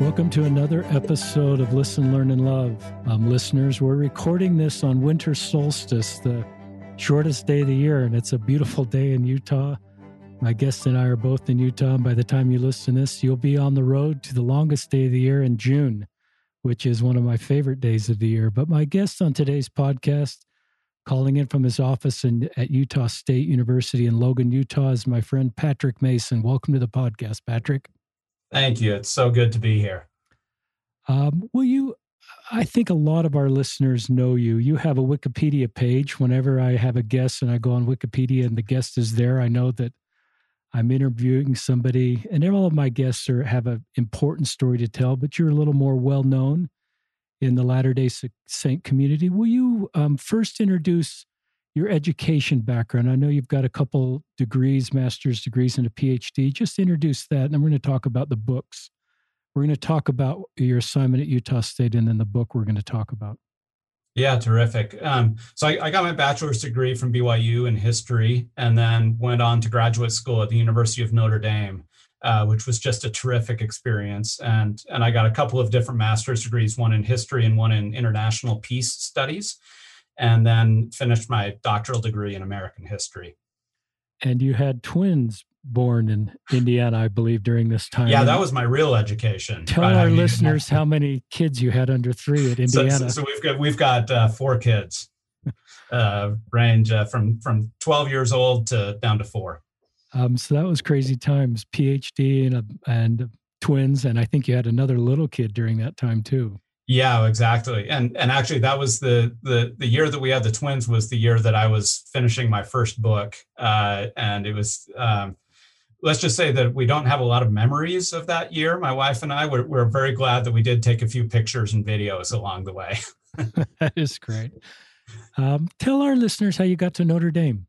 Welcome to another episode of Listen, Learn, and Love. Um, listeners, we're recording this on winter solstice, the shortest day of the year, and it's a beautiful day in Utah. My guest and I are both in Utah, and by the time you listen to this, you'll be on the road to the longest day of the year in June, which is one of my favorite days of the year. But my guest on today's podcast, calling in from his office in, at Utah State University in Logan, Utah, is my friend Patrick Mason. Welcome to the podcast, Patrick. Thank you. It's so good to be here. Um, will you? I think a lot of our listeners know you. You have a Wikipedia page. Whenever I have a guest and I go on Wikipedia and the guest is there, I know that I'm interviewing somebody, and all of my guests are have an important story to tell. But you're a little more well known in the Latter Day Saint community. Will you um, first introduce your education background. I know you've got a couple degrees, master's degrees, and a PhD. Just introduce that, and then we're going to talk about the books. We're going to talk about your assignment at Utah State, and then the book we're going to talk about. Yeah, terrific. Um, so I, I, got my bachelor's degree from BYU in history, and then went on to graduate school at the University of Notre Dame, uh, which was just a terrific experience. And and I got a couple of different master's degrees, one in history and one in international peace studies and then finished my doctoral degree in American history. And you had twins born in Indiana, I believe, during this time. Yeah, that was my real education. Tell right? our I mean, listeners how many kids you had under three at Indiana. So, so we've got we've got uh, four kids, uh, range uh, from from twelve years old to down to four. Um, so that was crazy times. PhD and a, and twins, and I think you had another little kid during that time too. Yeah, exactly. And and actually that was the the the year that we had the twins was the year that I was finishing my first book. Uh, and it was um, let's just say that we don't have a lot of memories of that year. My wife and I we're, we're very glad that we did take a few pictures and videos along the way. that is great. Um, tell our listeners how you got to Notre Dame.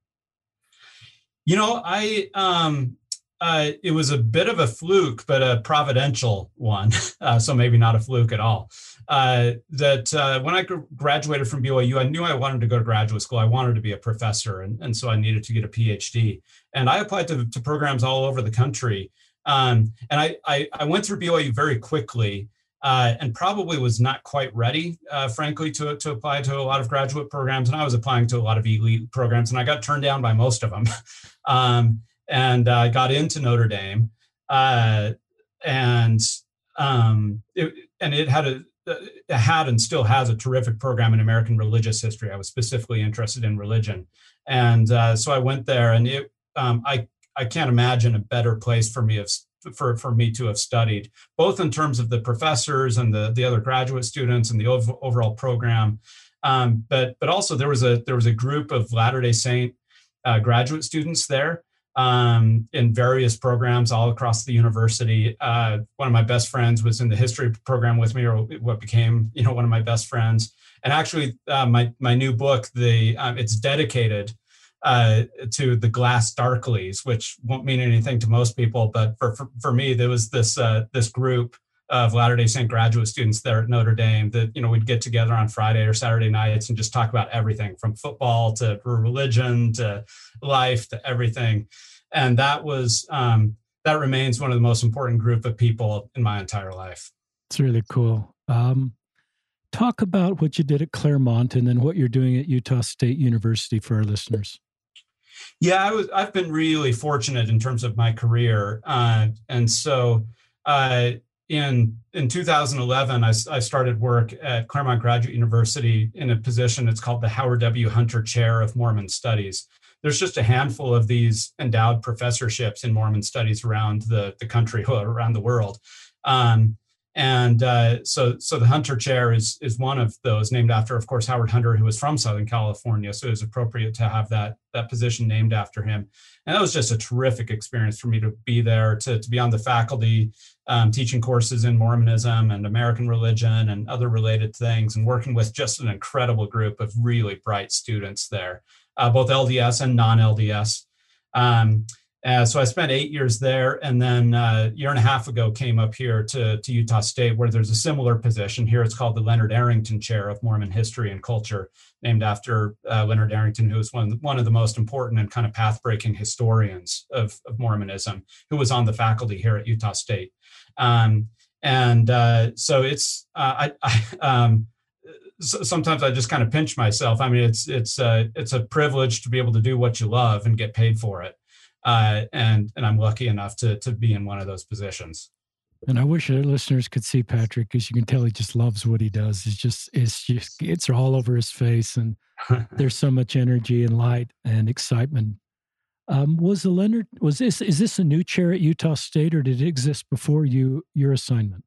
You know, I um, uh, it was a bit of a fluke, but a providential one. Uh, so maybe not a fluke at all uh, that uh, when I graduated from BYU, I knew I wanted to go to graduate school. I wanted to be a professor, and, and so I needed to get a PhD. And I applied to, to programs all over the country. Um, and I, I, I, went through BYU very quickly uh, and probably was not quite ready, uh, frankly, to, to apply to a lot of graduate programs. And I was applying to a lot of elite programs, and I got turned down by most of them. um, and I got into Notre Dame. Uh, and um, it, and it had a had and still has a terrific program in American religious history. I was specifically interested in religion, and uh, so I went there, and it um, I I can't imagine a better place for me of for, for me to have studied, both in terms of the professors and the, the other graduate students and the ov- overall program. Um, but but also there was a there was a group of Latter Day Saint uh, graduate students there um, in various programs all across the university. Uh, one of my best friends was in the history program with me, or what became, you know, one of my best friends. And actually, uh, my my new book, the um, it's dedicated uh, to the glass Darkleys, which won't mean anything to most people, but for for, for me, there was this uh, this group of Latter Day Saint graduate students there at Notre Dame that you know we'd get together on Friday or Saturday nights and just talk about everything from football to religion to life to everything, and that was um, that remains one of the most important group of people in my entire life. It's really cool. Um, talk about what you did at Claremont and then what you're doing at Utah State University for our listeners. Yeah, I was. I've been really fortunate in terms of my career, uh, and so. Uh, in in 2011 I, I, started work at claremont graduate university in a position it's called the howard w hunter chair of mormon studies there's just a handful of these endowed professorships in mormon studies around the, the country around the world. Um, and uh, so so the hunter chair is is one of those named after of course howard hunter who was from southern california. So it was appropriate to have that that position named after him. And that was just a terrific experience for me to be there to, to be on the faculty um, teaching courses in mormonism and american religion and other related things and working with just an incredible group of really bright students there uh, both lds and non-lds um, uh, so I spent eight years there, and then uh, a year and a half ago came up here to, to Utah State, where there's a similar position. Here it's called the Leonard Arrington Chair of Mormon History and Culture, named after uh, Leonard Arrington, who was one one of the most important and kind of path-breaking historians of, of Mormonism, who was on the faculty here at Utah State. Um, and uh, so it's uh, I, I um, so sometimes I just kind of pinch myself. I mean, it's it's uh, it's a privilege to be able to do what you love and get paid for it, uh, and and I'm lucky enough to to be in one of those positions. And I wish our listeners could see Patrick because you can tell he just loves what he does. It's just it's just it's all over his face, and there's so much energy and light and excitement. Um, was the Leonard was this is this a new chair at Utah State or did it exist before you your assignment?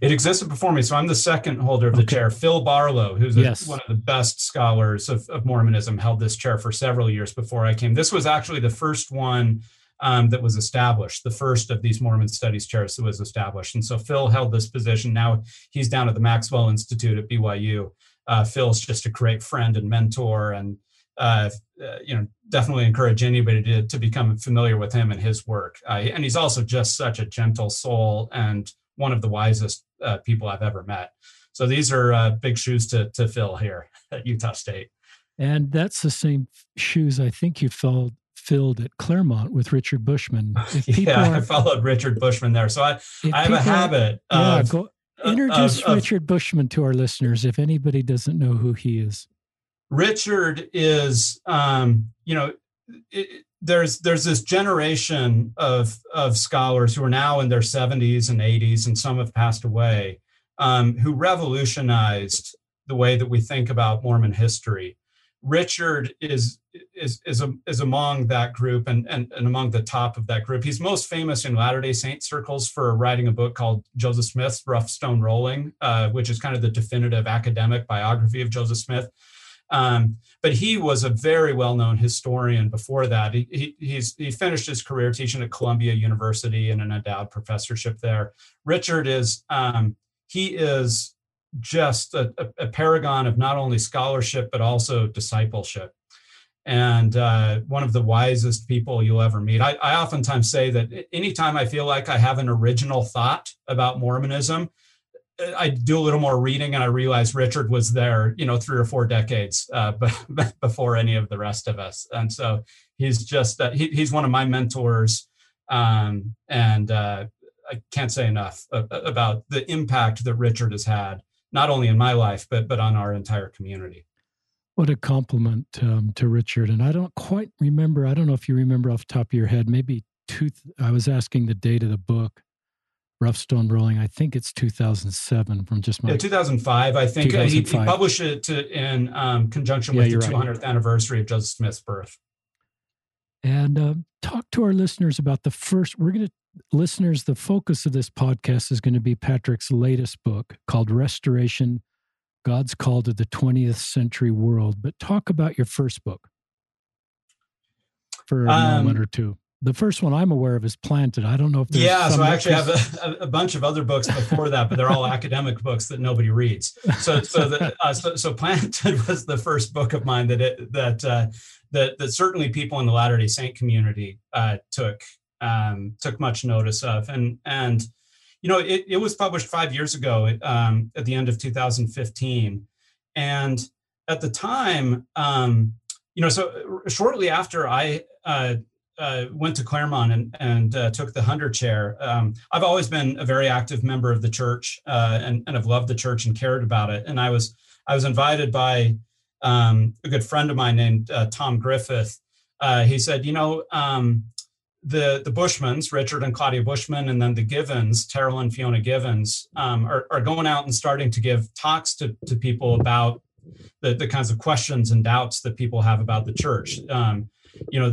It existed before me, so I'm the second holder of the okay. chair. Phil Barlow, who's a, one of the best scholars of, of, Mormonism, held this chair for several years before I came. This was actually the first one um, that was established, the first of these Mormon studies chairs that was established. And so Phil held this position. Now he's down at the Maxwell Institute at BYU. Uh, Phil's just a great friend and mentor, and uh, uh, you know, definitely encourage anybody to, to become familiar with him and his work. Uh, and he's also just such a gentle soul and one of the wisest uh, people I've ever met. So these are uh, big shoes to to fill here at Utah State. And that's the same shoes I think you filled filled at Claremont with Richard Bushman. yeah, are, I followed Richard Bushman there. So I, I have a habit yeah, of, go, introduce of, Richard Bushman to our listeners if anybody doesn't know who he is. Richard is, um, you know, it, there's there's this generation of of scholars who are now in their 70s and 80s, and some have passed away, um, who revolutionized the way that we think about Mormon history. Richard is is is, a, is among that group and, and and among the top of that group. He's most famous in Latter Day Saint circles for writing a book called Joseph Smith's Rough Stone Rolling, uh, which is kind of the definitive academic biography of Joseph Smith. Um, but he was a very well-known historian before that. He, he, he finished his career teaching at Columbia University in an endowed professorship there. Richard is um, he is just a, a, a, paragon of not only scholarship but also discipleship and uh, one of the wisest people you'll ever meet. I, I oftentimes say that anytime I feel like I have an original thought about Mormonism, I do a little more reading and I realize Richard was there, you know, three or four decades uh, before any of the rest of us. And so he's just, uh, he, he's one of my mentors. Um, and uh, I can't say enough about the impact that Richard has had, not only in my life, but, but on our entire community. What a compliment um, to Richard. And I don't quite remember, I don't know if you remember off top of your head, maybe two, I was asking the date of the book Rough Stone Rolling. I think it's 2007 from just my. Yeah, 2005. I think 2005. He, he, published it to, in um, conjunction with yeah, the 200th right. anniversary of Joseph Smith's birth. And uh, talk to our listeners about the first. We're going to, listeners, the focus of this podcast is going to be Patrick's latest book called Restoration God's Call to the 20th Century World. But talk about your first book for a um, moment or two. The first one I'm aware of is Planted. I don't know if there's yeah. So I actually have a, a, bunch of other books before that, but they're all academic books that nobody reads. So so the, uh, so, so, Planted was the first book of mine that it, that uh, that that certainly people in the Latter Day Saint community uh, took um, took much notice of, and and you know it, it was published five years ago um, at the end of 2015, and at the time. Um, you know, so shortly after I uh, uh, went to Claremont and, and uh, took the Hunter chair. Um, I've always been a very active member of the church uh, and, and have loved the church and cared about it. And I was I was invited by um, a good friend of mine named uh, Tom Griffith. Uh, he said, you know, um, the the Bushmans, Richard and Claudia Bushman, and then the Givens, Terryl and Fiona Givens, um, are, are going out and starting to give talks to, to people about the, the kinds of questions and doubts that people have about the church. Um, you know,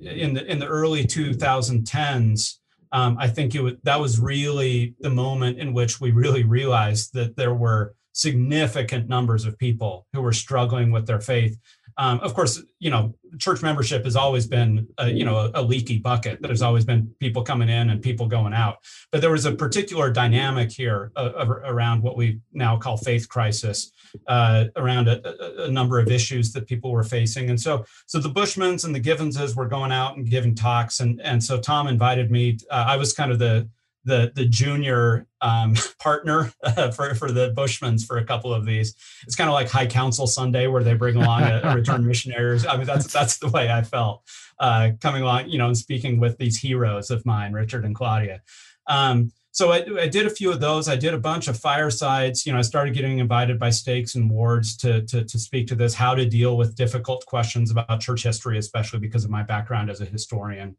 in the in the early 2010s, um, I think it was, that was really the moment in which we really realized that there were significant numbers of people who were struggling with their faith. Um, of course, you know, church membership has always been, a, you know, a, a, leaky bucket. There's always been people coming in and people going out. But there was a particular dynamic here uh, around what we now call faith crisis, uh, around a, a, number of issues that people were facing. And so, so the Bushmans and the Givenses were going out and giving talks. And and so Tom invited me. Uh, I was kind of the the the junior um, partner uh, for for the Bushmans for a couple of these. It's kind of like High Council Sunday where they bring along a, a return missionaries. I mean, that's that's the way I felt uh, coming along, you know, and speaking with these heroes of mine, Richard and Claudia. Um, so I, I, did a few of those. I did a bunch of firesides. You know, I started getting invited by stakes and wards to, to, to speak to this, how to deal with difficult questions about church history, especially because of my background as a historian.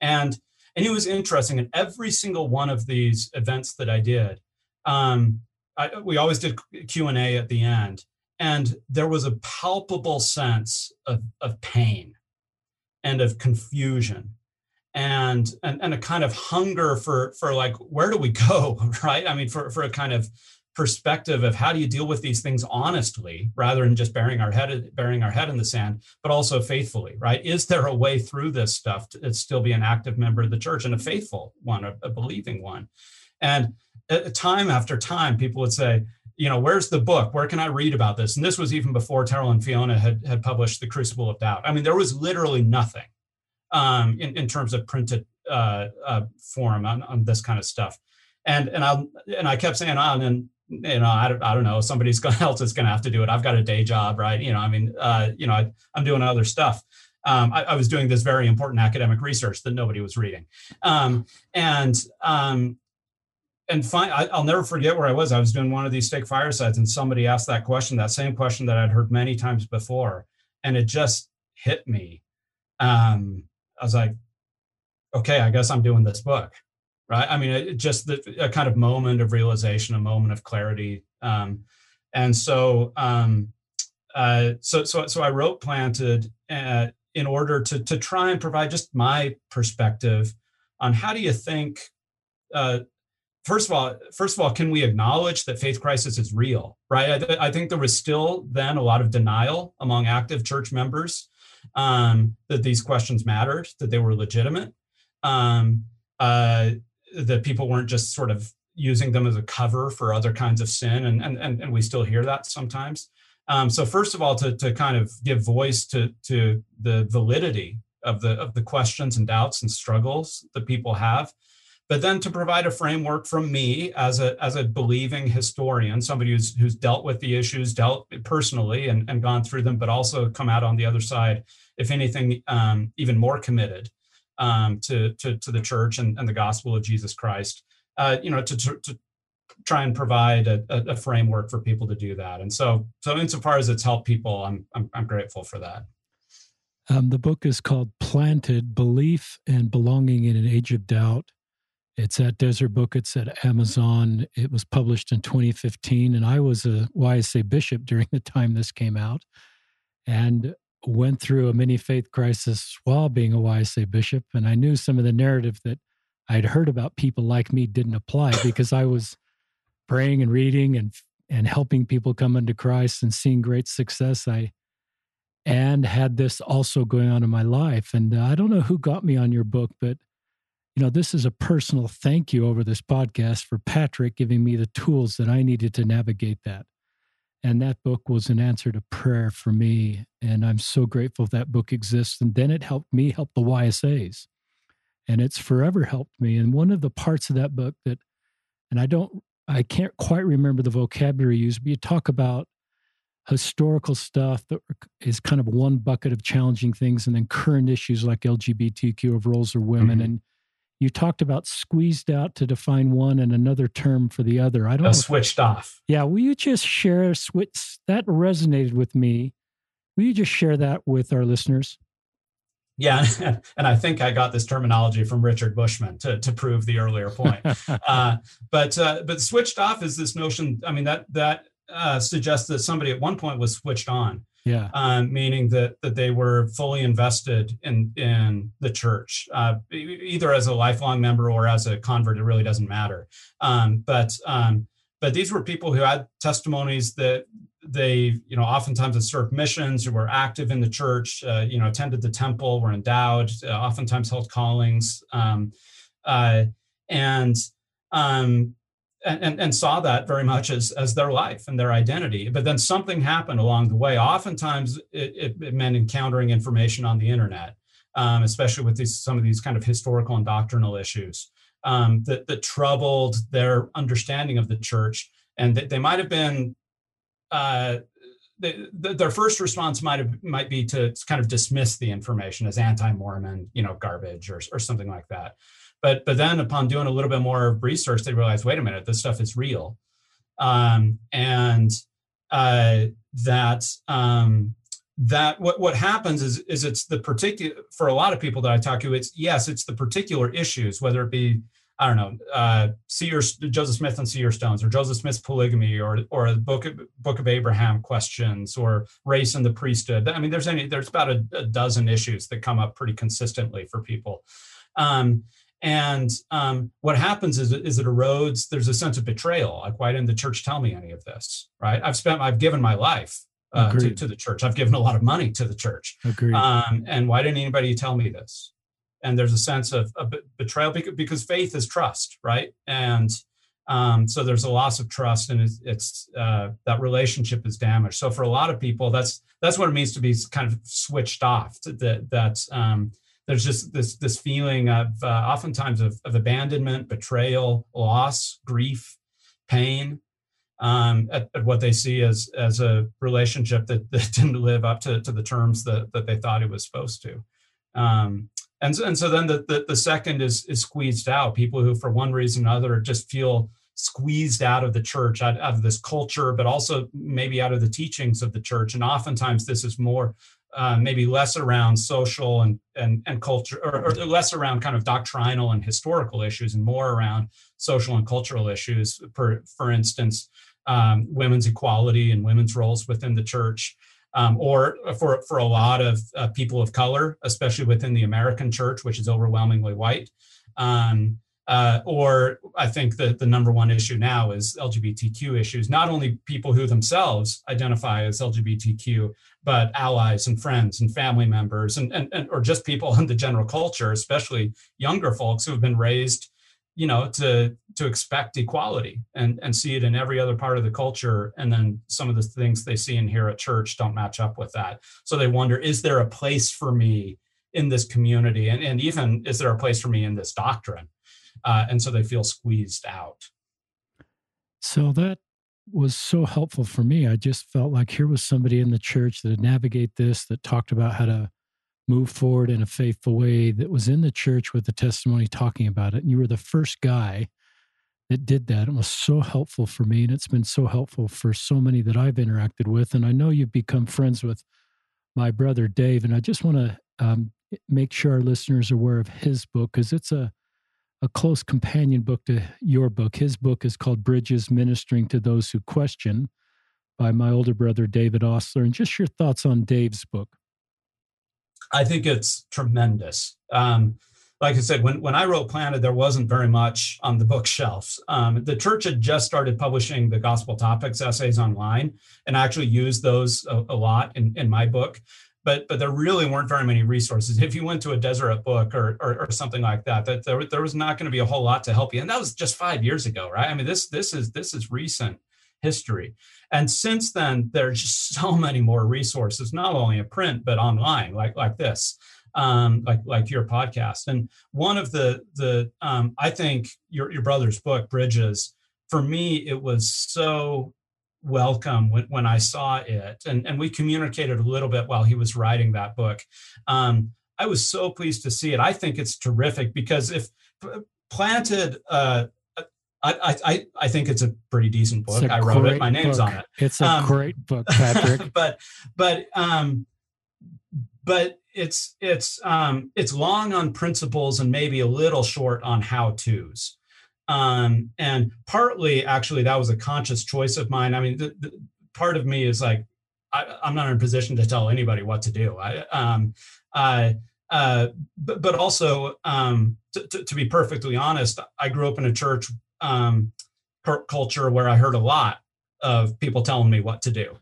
And and it was interesting. In every single one of these events that I did, um, I, we always did Q and A at the end, and there was a palpable sense of, of pain and of confusion and, and and a kind of hunger for for like where do we go right i mean for for a kind of perspective of how do you deal with these things honestly rather than just burying our head burying our head in the sand but also faithfully right? Is there a way through this stuff to still be an active member of the church and a faithful one a, a believing one? And time after time people would say you know where's the book? Where can i read about this? And this was even before terryl and fiona had had published the crucible of doubt. I mean there was literally nothing um, in, in terms of printed uh, uh, form on, on this kind of stuff. And and I and I kept saying, oh, and you know, I don't, I don't know, somebody's gonna, else is going to have to do it. I've got a day job, right? You know, I mean, uh, you know, I, am doing other stuff. Um, I, I, was doing this very important academic research that nobody was reading, um, and um, and fine, I, will never forget where I was. I was doing one of these stake firesides, and somebody asked that question, that same question that I'd heard many times before, and it just hit me. Um, I was like, okay, I guess I'm doing this book, right? I mean, it, just the, a kind of moment of realization, a moment of clarity, um, and so, um, uh, so, so, so I wrote Planted uh, in order to to try and provide just my perspective on how do you think. Uh, first of all, first of all, can we acknowledge that faith crisis is real? Right? I, I think there was still then a lot of denial among active church members um, that these questions mattered, that they were legitimate, um, uh, that people weren't just sort of using them as a cover for other kinds of sin, and and and, and we still hear that sometimes. Um, so first of all, to to kind of give voice to to the validity of the of the questions and doubts and struggles that people have, but then to provide a framework from me as a as a believing historian somebody who's who's dealt with the issues dealt personally and, and gone through them but also come out on the other side if anything um, even more committed um, to, to to the church and, and the gospel of jesus christ uh, you know to, to, to try and provide a, a, framework for people to do that. And so so insofar as it's helped people i'm i'm, I'm grateful for that. Um, the book is called planted belief and belonging in an age of doubt. It's at Deseret Book, it's at Amazon. It was published in 2015, and I was a YSA bishop during the time this came out. And went through a mini faith crisis while being a YSA bishop. And I knew some of the narrative that I'd heard about people like me didn't apply because I was praying and reading and and helping people come into Christ and seeing great success. I and had this also going on in my life. And uh, I don't know who got me on your book, but you know, this is a personal thank you over this podcast for Patrick giving me the tools that I needed to navigate that. And that book was an answer to prayer for me. And I'm so grateful that book exists. And then it helped me help the YSAs. And it's forever helped me. And one of the parts of that book that, and I don't, I can't quite remember the vocabulary used, but you talk about historical stuff that is kind of one bucket of challenging things, and then current issues like LGBTQ of roles of women. Mm-hmm. And you talked about squeezed out to define one and another term for the other. I don't know. Switched off. Yeah. Will you just share switch that resonated with me? Will you just share that with our listeners? Yeah, and I think I got this terminology from Richard Bushman to, to prove the earlier point. uh, but uh, but switched off is this notion. I mean that that uh, suggests that somebody at one point was switched on yeah. Um, meaning that that they were fully invested in in the church uh, either as a lifelong member or as a convert it really doesn't matter. Um, but um, but these were people who had testimonies that they you know oftentimes had served missions who were active in the church uh, you know attended the temple were endowed uh, oftentimes held callings um, uh, and um, and, and, saw that very much as, as their life and their identity. But then something happened along the way. Oftentimes, it, it, meant encountering information on the internet, um, especially with these, some of these kind of historical and doctrinal issues um, that, that troubled their understanding of the church. And they, they might have been uh, they, their first response might have might be to kind of dismiss the information as anti-Mormon, you know, garbage or or something like that. But but then upon doing a little bit more research, they realize, wait a minute, this stuff is real, um, and uh, that um, that what what happens is is it's the particular for a lot of people that I talk to, it's yes, it's the particular issues, whether it be I don't know, uh, Seer, Joseph Smith and Seer Stones, or Joseph Smith's polygamy, or or the Book of, Book of Abraham questions, or race and the priesthood. I mean, there's any there's about a, a dozen issues that come up pretty consistently for people. Um, and um, what happens is, is it erodes. There's a sense of betrayal. Like, why didn't the church tell me any of this? Right? I've spent, I've given my life uh, to, to, the church. I've given a lot of money to the church. Um, and why didn't anybody tell me this? and there's a sense of, of betrayal because, because faith is trust, right? And um, so there's a loss of trust, and it's, it's uh, that relationship is damaged. So for a lot of people, that's that's what it means to be kind of switched off. That that um, there's just this this feeling of uh, oftentimes of, of abandonment, betrayal, loss, grief, pain. Um, at, at, what they see as as a relationship that, that didn't live up to, to the terms that, that they thought it was supposed to. Um, and and so then the, the, the second is is squeezed out people who for one reason or another just feel squeezed out of the church out, out of this culture but also maybe out of the teachings of the church and oftentimes this is more uh, maybe less around social and and, and culture or, or, less around kind of doctrinal and historical issues and more around social and cultural issues for for instance um, women's equality and women's roles within the church um, or for, for a lot of uh, people of color, especially within the American church, which is overwhelmingly white. Um, uh, or I think that the number one issue now is LGBTQ issues, not only people who themselves identify as LGBTQ, but allies and friends and family members and, and, and or just people in the general culture, especially younger folks who have been raised you know to to expect equality and and see it in every other part of the culture. And then some of the things they see in here at church don't match up with that. So they wonder is there a place for me in this community? And, and even is there a place for me in this doctrine uh, and so they feel squeezed out so that was so helpful for me i just felt like here was somebody in the church that had navigate this that talked about how to move forward in a faithful way that was in the church with the testimony talking about it. And you were the first guy that did that. It was so helpful for me. And it's been so helpful for so many that I've interacted with. And I know you've become friends with my brother Dave. And I just want to um, make sure our listeners are aware of his book because it's a, a close companion book to your book. His book is called Bridges Ministering to Those Who Question by my older brother David Ostler. And just your thoughts on Dave's book. I think it's tremendous. Um, like I said, when, when I wrote Planted, there wasn't very much on the bookshelves. Um, the church had just started publishing the gospel topics essays online, and I actually used those a, a lot in, in my book. But but there really weren't very many resources. If you went to a Deseret book or, or, or something like that, that there, there was not going to be a whole lot to help you. And that was just five years ago, right? I mean, this this is this is recent history. And since then, there's just so many more resources, not only in print but online, like like this, um, like like your podcast. And one of the the um, I think your your brother's book, Bridges, for me, it was so welcome when, when I saw it. And, and we communicated a little bit while he was writing that book. Um, I was so pleased to see it. I think it's terrific because if planted uh, I, I, I think it's a pretty decent book. I wrote it. My name's book. on it. It's a um, great book, Patrick. but but um, but it's it's um, it's long on principles and maybe a little short on how tos. Um, and partly, actually, that was a conscious choice of mine. I mean, the, the, part of me is like, I, am not in a position to tell anybody what to do. I, um, I, uh, but, but also, um, to, to, to, be perfectly honest, I grew up in a church um, culture where I heard a lot of people telling me what to do.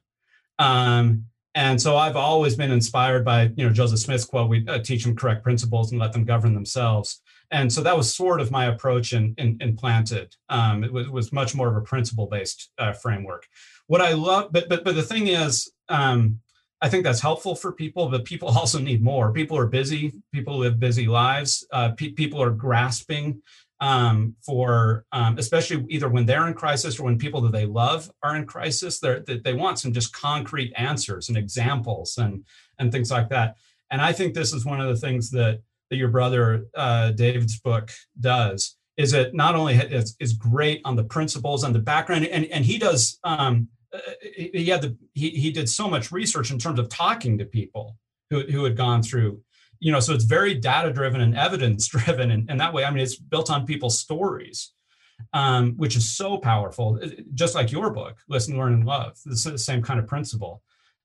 Um, and so I've always been inspired by, you know, Joseph Smith's quote, we uh, teach them correct principles and let them govern themselves. And so that was sort of my approach in, in, in Planted. Um, it was, was much more of a principle-based uh, framework. What I love, but, but, but the thing is, um, I think that's helpful for people, but people also need more. People are busy. People live busy lives. Uh, pe- people are grasping um, for um, especially either when they're in crisis or when people that they love are in crisis. They're, they want some just concrete answers and examples and and things like that. And I think this is one of the things that that your brother uh, David's book does is it not only is, is great on the principles and the background and and he does um, uh, he had the he, he did so much research in terms of talking to people who, who had gone through you know, so it's very data driven and evidence driven. And, and that way, I mean, it's built on people's stories, um, which is so powerful, just like your book, Listen, Learn, and Love, the same kind of principle.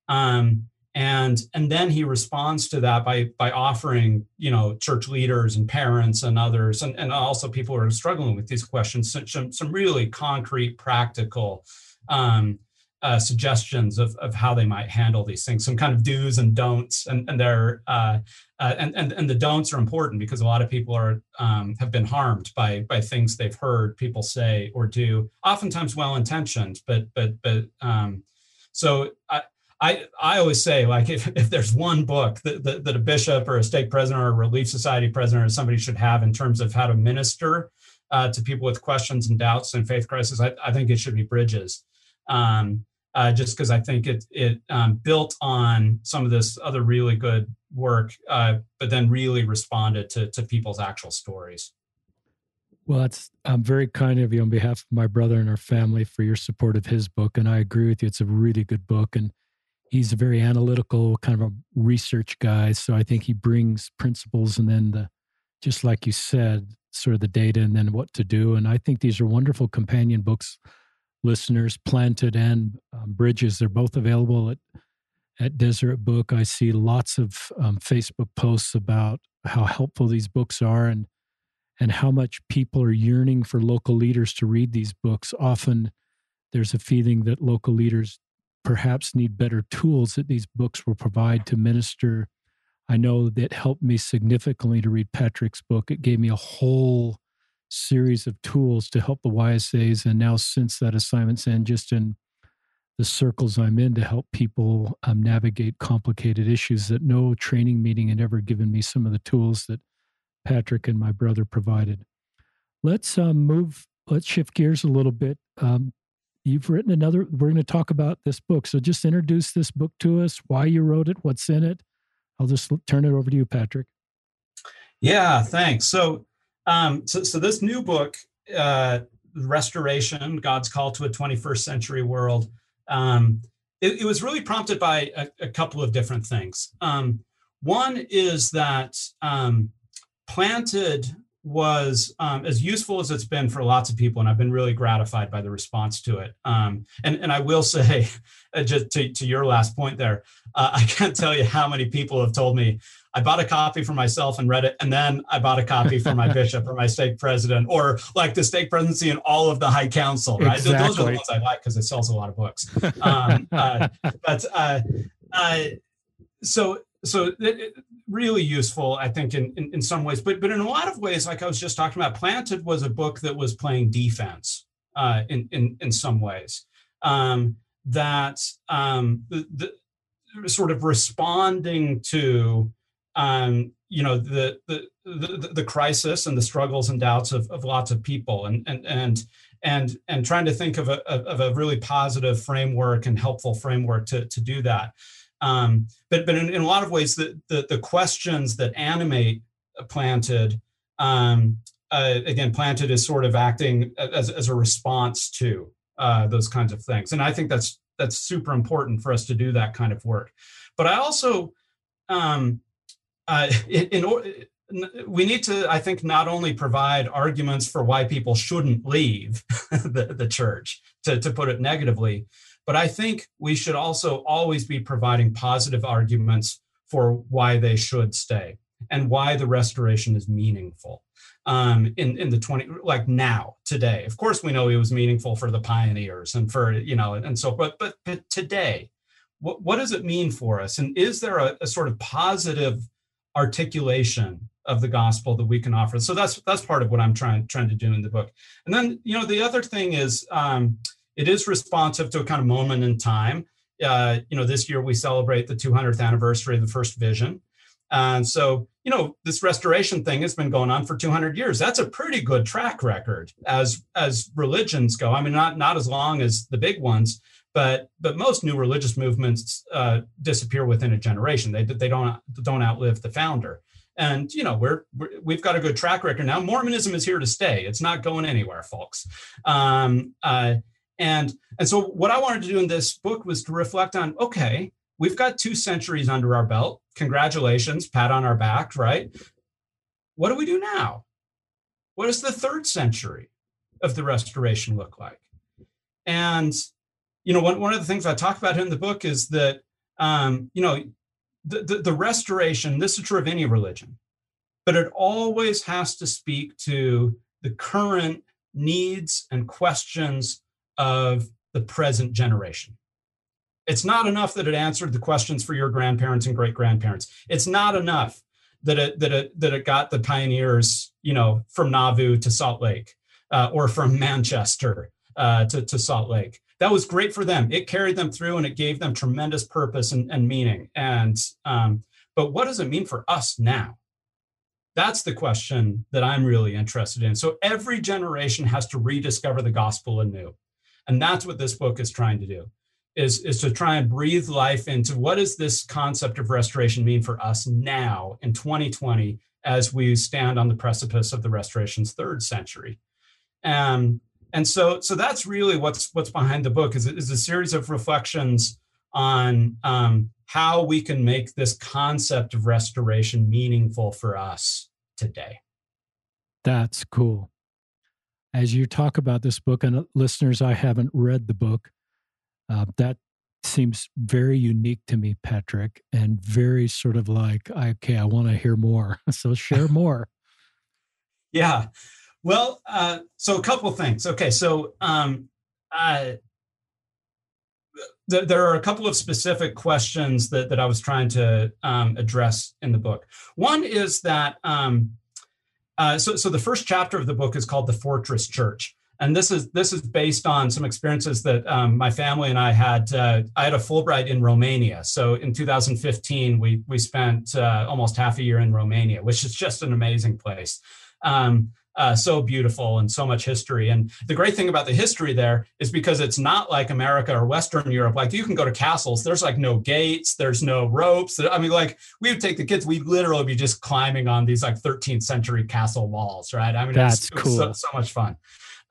Um, and and then he responds to that by by offering you know church leaders and parents and others and, and also people who are struggling with these questions some, some really concrete practical um, uh, suggestions of, of how they might handle these things, some kind of do's and don'ts, and and they're uh, uh, and, and and the don'ts are important because a lot of people are um, have been harmed by by things they've heard people say or do, oftentimes well intentioned, but but but um, so I. I, I always say like if, if there's one book that, that, that a bishop or a stake president or a relief society president or somebody should have in terms of how to minister uh, to people with questions and doubts and faith crisis, I, I think it should be Bridges um, uh, just because I think it it um, built on some of this other really good work, uh, but then really responded to to people's actual stories. Well, it's I'm very kind of you on behalf of my brother and our family for your support of his book, and I agree with you. It's a really good book, and he's a very analytical kind of a research guy. So I think he brings principles, and then the just like you said, sort of the data, and then what to do. And I think these are wonderful companion books listeners, Planted and um, Bridges. They're both available at at Deseret Book. I see lots of um, Facebook posts about how helpful these books are and and how much people are yearning for local leaders to read these books. Often, there's a feeling that local leaders perhaps need better tools that these books will provide to minister. I know that helped me significantly to read Patrick's book. It gave me a whole series of tools to help the YSAs. And now, since that assignment's end, just in the circles I'm in to help people um, navigate complicated issues, that no training meeting had ever given me some of the tools that Patrick and my brother provided. Let's um, move, let's shift gears a little bit. Um, you've written another, we're going to talk about this book. So just introduce this book to us, why you wrote it, what's in it. I'll just turn it over to you, Patrick. Yeah, thanks. So um, so, so this new book, uh, Restoration: God's Call to a 21st Century World, um, it, it, was really prompted by a, a couple of different things. Um, one is that um, planted was um, as useful as it's been for lots of people, and I've been really gratified by the response to it. Um, and, and I will say, uh, just to, to your last point there, uh, I can't tell you how many people have told me I bought a copy for myself and read it, and then I bought a copy for my bishop or my stake president, or like the stake presidency and all of the high council. Right, exactly. those are the ones I like because it sells a lot of books. Um, uh, but uh, uh, so so really useful, I think, in, in, in some ways. But but in a lot of ways, like I was just talking about, Planted was a book that was playing defense uh, in in in some ways. Um, that um, the, the sort of responding to um, you know the, the, the the crisis and the struggles and doubts of, of lots of people and and and and and trying to think of a of a really positive framework and helpful framework to to do that um, but but in, in, a lot of ways the, the, the questions that animate planted um, uh, again planted is sort of acting as, as a response to uh, those kinds of things. And i think that's that's super important for us to do that kind of work. But i also um, uh, in, in, we need to, I think, not only provide arguments for why people shouldn't leave the, the church, to, to put it negatively, but I think we should also always be providing positive arguments for why they should stay and why the restoration is meaningful um, in in the 20 like now today of course we know it was meaningful for the pioneers and for you know and so but but, but today what, what does it mean for us and is there a, a sort of positive articulation of the gospel that we can offer. So that's that's part of what I'm trying trying to do in the book. And then you know the other thing is um, it is responsive to a kind of moment in time. Uh, you know, this year we celebrate the 200th anniversary of the first vision, And so, you know, this restoration thing has been going on for 200 years. That's a pretty good track record as as religions go. I mean, not not as long as the big ones, but but most new religious movements uh, disappear within a generation. They they don't don't outlive the founder. And you know, we're, we have got a good track record now. Mormonism is here to stay. It's not going anywhere, folks. Um, uh, and and so, what I wanted to do in this book was to reflect on okay, we've got two centuries under our belt. Congratulations, pat on our back, right? What do we do now? What does the third century of the restoration look like? And, you know, one, one of the things I talk about in the book is that, um, you know, the, the, the restoration, this is true of any religion, but it always has to speak to the current needs and questions of the present generation. It's not enough that it answered the questions for your grandparents and great grandparents. It's not enough that it that it that it got the pioneers, you know, from Nauvoo to Salt Lake, uh, or from Manchester uh, to to Salt Lake. That was great for them. It carried them through, and it gave them tremendous purpose and, and meaning. And um, but what does it mean for us now? That's the question that I'm really interested in. So every generation has to rediscover the gospel anew. And that's what this book is trying to do is, is to try and breathe life into what does this concept of restoration mean for us now in 2020 as we stand on the precipice of the restoration's third century. Um, and so, so that's really what's what's behind the book is, is a series of reflections on um, how we can make this concept of restoration meaningful for us today. That's cool. As you talk about this book, and listeners, I haven't read the book, uh, that seems very unique to me, Patrick, and very sort of like, okay, I want to hear more. So share more. yeah. Well, uh, so a couple things. Okay, so um, uh, th- there are a couple of specific questions that, that I was trying to um, address in the book. One is that um, uh, so, so the first chapter of the book is called the Fortress Church, and this is this is based on some experiences that um, my family and I had. Uh, I had a Fulbright in Romania, so in 2015 we we spent uh, almost half a year in Romania, which is just an amazing place. Um, uh, so beautiful and so much history. And the great thing about the history there is because it's not like America or Western Europe. Like you can go to castles, there's like no gates, there's no ropes. I mean, like we would take the kids, we'd literally be just climbing on these like 13th century castle walls, right? I mean, that's it was, cool. It so, so much fun.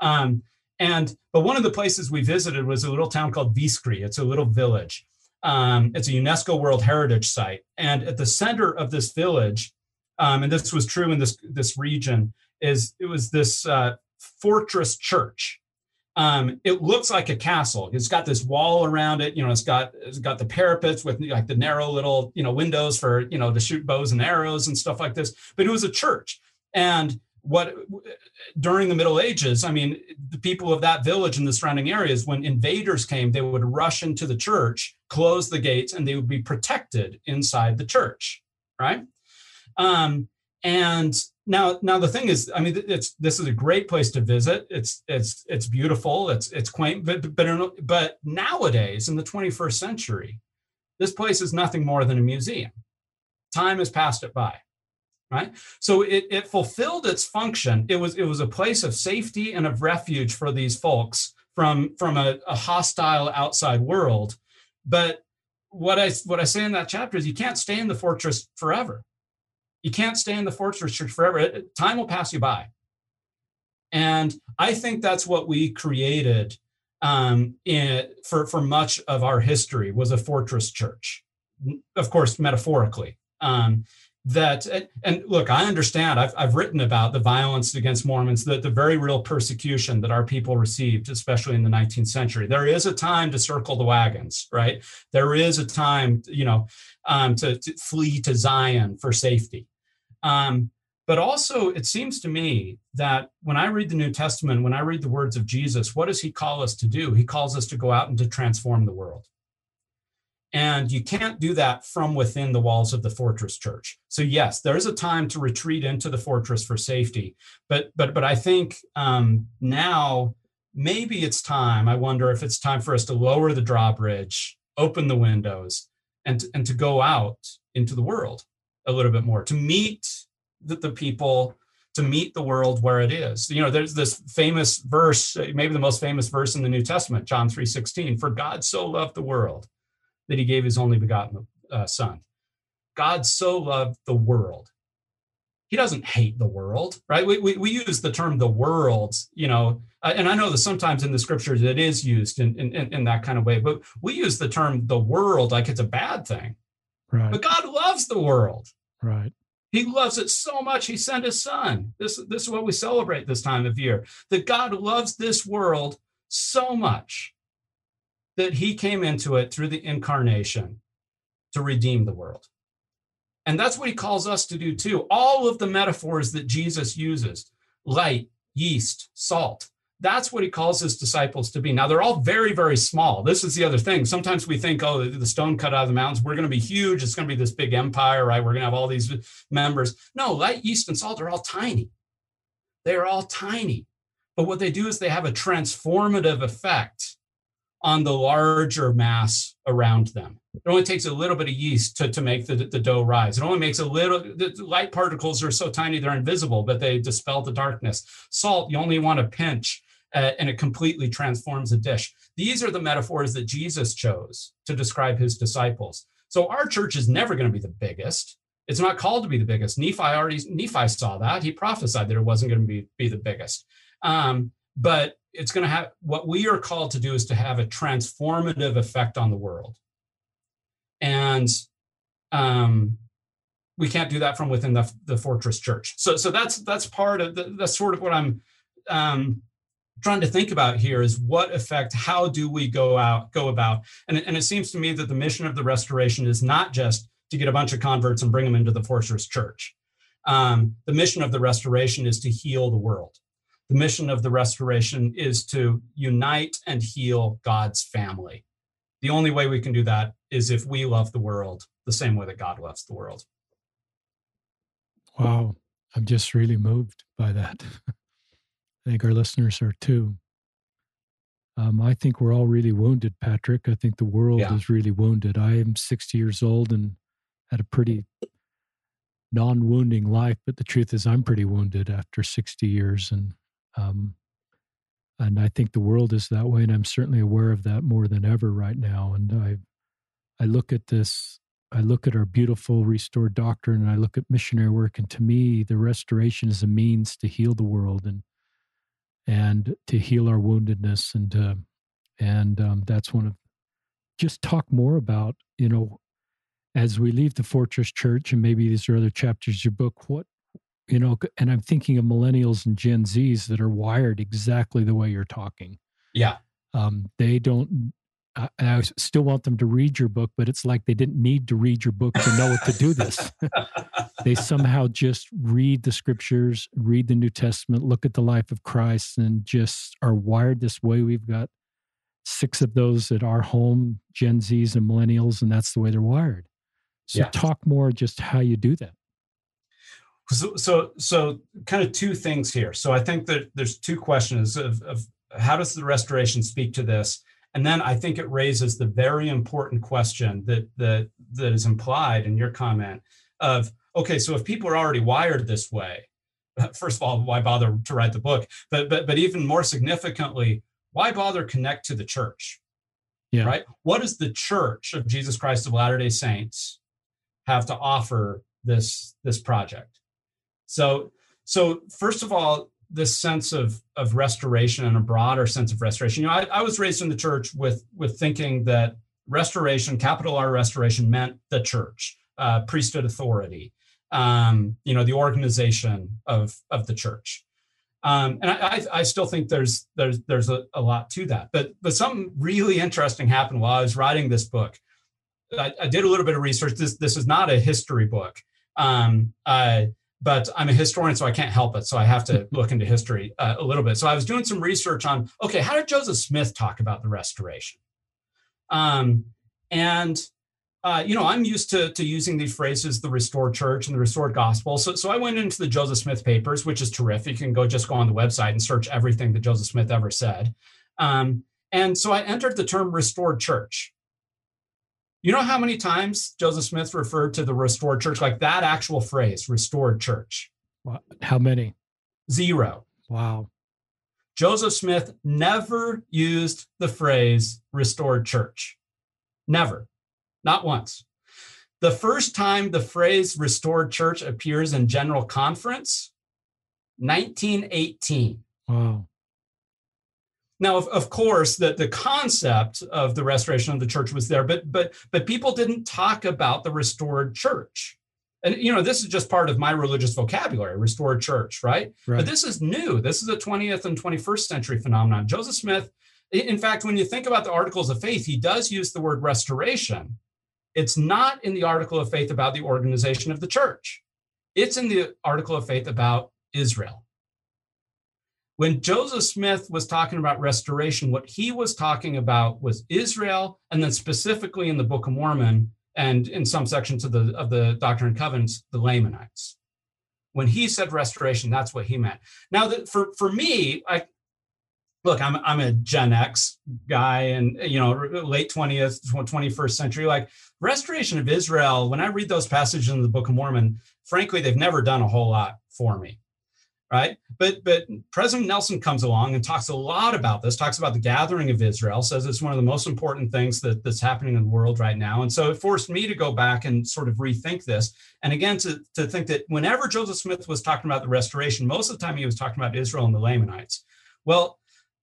Um, and but one of the places we visited was a little town called Viscri. It's a little village. Um, it's a UNESCO World Heritage Site, and at the center of this village, um, and this was true in this this region, is it was this uh, fortress church. Um, it looks like a castle. It's got this wall around it. You know, it's got it's got the parapets with like the narrow little you know windows for you know to shoot bows and arrows and stuff like this. But it was a church, and what during the middle ages i mean the people of that village and the surrounding areas when invaders came they would rush into the church close the gates and they would be protected inside the church right um, and now now the thing is i mean it's this is a great place to visit. It's it's it's beautiful. It's it's quaint but but but nowadays in the 21st century this place is nothing more than a museum. Time has passed it by right? So it, it fulfilled its function. It was it was a place of safety and of refuge for these folks from from a, a hostile outside world. But what i what i say in that chapter is you can't stay in the fortress forever you can't stay in the fortress church forever. It, time will pass you by. And i think that's what we created um, in, for for much of our history was a fortress church. Of course metaphorically um, that and look i understand. I've, I've written about the violence against mormons the, the very real persecution that our people received especially in the 19th century. There is a time to circle the wagons right? There is a time you know um, to, to, flee to zion for safety um, but also it seems to me that when i read the new testament when i read the words of jesus what does he call us to do he calls us to go out and to transform the world and you can't do that from within the walls of the fortress church. So yes, there is a time to retreat into the fortress for safety, but but but I think um, now maybe it's time. I wonder if it's time for us to lower the drawbridge, open the windows, and and to go out into the world a little bit more, to meet the, the people, to meet the world where it is. You know, there's this famous verse, maybe the most famous verse in the New Testament, John 3:16, for God so loved the world that he gave his only begotten uh, son. God so loved the world. He doesn't hate the world, right? We, we, we use the term the world, you know, uh, and I know that sometimes in the scriptures it is used in, in, in that kind of way, but we use the term the world like it's a bad thing. Right. But God loves the world. Right. He loves it so much, he sent his son. This, this is what we celebrate this time of year that God loves this world so much that he came into it through the incarnation to redeem the world. And that's what he calls us to do too. All of the metaphors that Jesus uses light, yeast, salt that's what he calls his disciples to be. Now, they're all very, very small. This is the other thing. Sometimes we think, oh, the stone cut out of the mountains, we're going to be huge. It's going to be this big empire, right? We're going to have all these members. No, light, yeast, and salt are all tiny. They are all tiny. But what they do is they have a transformative effect on the larger mass around them. It only takes a little bit of yeast to, to make the, the dough rise. It only makes a little, the light particles are so tiny they're invisible, but they dispel the darkness. Salt, you only want a pinch and it completely transforms a dish. These are the metaphors that Jesus chose to describe his disciples. So our church is never going to be the biggest. It's not called to be the biggest. Nephi already Nephi saw that. He prophesied that it wasn't going to be, be the biggest. Um, but it's going to have what we are called to do is to have a transformative effect on the world. And um, we can't do that from within the, the fortress church. So, so that's that's part of the, that's sort of what I'm um, trying to think about here is what effect how do we go out go about? And, and it seems to me that the mission of the restoration is not just to get a bunch of converts and bring them into the fortress church. Um, the mission of the restoration is to heal the world. The mission of the restoration is to unite and heal god's family. The only way we can do that is if we love the world the same way that god loves the world. Wow. I'm just really moved by that I think our listeners are too. Um, I think we're all really wounded, Patrick. I think the world yeah. is really wounded. I am 60 years old and had a pretty non wounding life, but the truth is, I'm pretty wounded after 60 years. And, um, and I think the world is that way. And I'm certainly aware of that more than ever right now. And I, I look at this, I look at our beautiful restored doctrine and I look at missionary work. And to me, the restoration is a means to heal the world. And and to heal our woundedness and to, and um, that's one of just talk more about you know as we leave the fortress church and maybe these are other chapters of your book what you know and i'm thinking of millennials and gen z's that are wired exactly the way you're talking. Yeah. Um, they don't I, I still want them to read your book, but it's like they didn't need to read your book to know what to do this. they somehow just read the scriptures, read the New Testament, look at the life of Christ, and just are wired this way. We've got six of those at our home, Gen Zs and millennials, and that's the way they're wired. So yeah. talk more just how you do that. So, so, so kind of two things here. So I think that there's two questions of, of how does the restoration speak to this? And then I think it raises the very important question that that that is implied in your comment of okay, so if people are already wired this way, first of all, why bother to write the book? But but but even more significantly, why bother connect to the church? Yeah. Right? What does the church of Jesus Christ of Latter-day Saints have to offer this this project? So so first of all, this sense of of restoration and a broader sense of restoration. You know, I, I was raised in the church with with thinking that restoration, capital R restoration, meant the church, uh, priesthood authority, um, you know, the organization of of the church. Um, and I, I, still think there's there's there's a, a, lot to that. But but something really interesting happened while I was writing this book. I, I did a little bit of research. This this is not a history book. Um, uh, but I'm a historian, so I can't help it. So I have to look into history uh, a little bit. So I was doing some research on okay, how did Joseph Smith talk about the restoration? Um, and uh, you know, I'm used to, to using these phrases, the restored church and the restored gospel. So, so I went into the Joseph Smith papers, which is terrific. You can go just go on the website and search everything that Joseph Smith ever said. Um, and so I entered the term restored church You know how many times Joseph Smith referred to the restored church, like that actual phrase, restored church? How many? Zero. Wow. Joseph Smith never used the phrase restored church. Never. Not once. The first time the phrase restored church appears in General Conference, 1918. Wow. Now, of, of course, the, the concept of the restoration of the church was there, but but but people didn't talk about the restored church. And you know, this is just part of my religious vocabulary, restored church, right? right? But this is new. This is a 20th and 21st century phenomenon. Joseph Smith, in fact, when you think about the articles of faith, he does use the word restoration. It's not in the article of faith about the organization of the church. It's in the article of faith about Israel. When Joseph Smith was talking about restoration, what he was talking about was Israel, and then specifically in the Book of Mormon and in some sections of the of the Doctrine and Covenants, the Lamanites. When he said restoration, that's what he meant. Now, that for for me, I look, I'm I'm a Gen X guy, and you know, late twentieth, twenty first century. Like restoration of Israel, when I read those passages in the Book of Mormon, frankly, they've never done a whole lot for me right? But but President Nelson comes along and talks a lot about this, talks about the gathering of Israel, says it's one of the most important things that, that's happening in the world right now. And so it forced me to go back and sort of rethink this. And again, to, to think that whenever Joseph Smith was talking about the restoration, most of the time he was talking about Israel and the Lamanites. Well,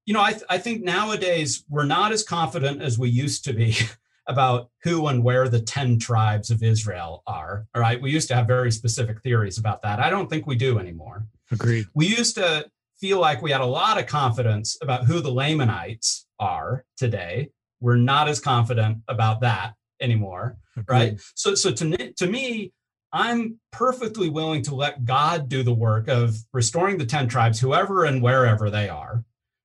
you know, I, th- I think nowadays we're not as confident as we used to be about who and where the 10 tribes of Israel are. All right. We used to have very specific theories about that. I don't think we do anymore. Agreed. We used to feel like we had a lot of confidence about who the Lamanites are today. We're not as confident about that anymore. Agreed. Right. So, so to, to me, I'm perfectly willing to let God do the work of restoring the 10 tribes, whoever and wherever they are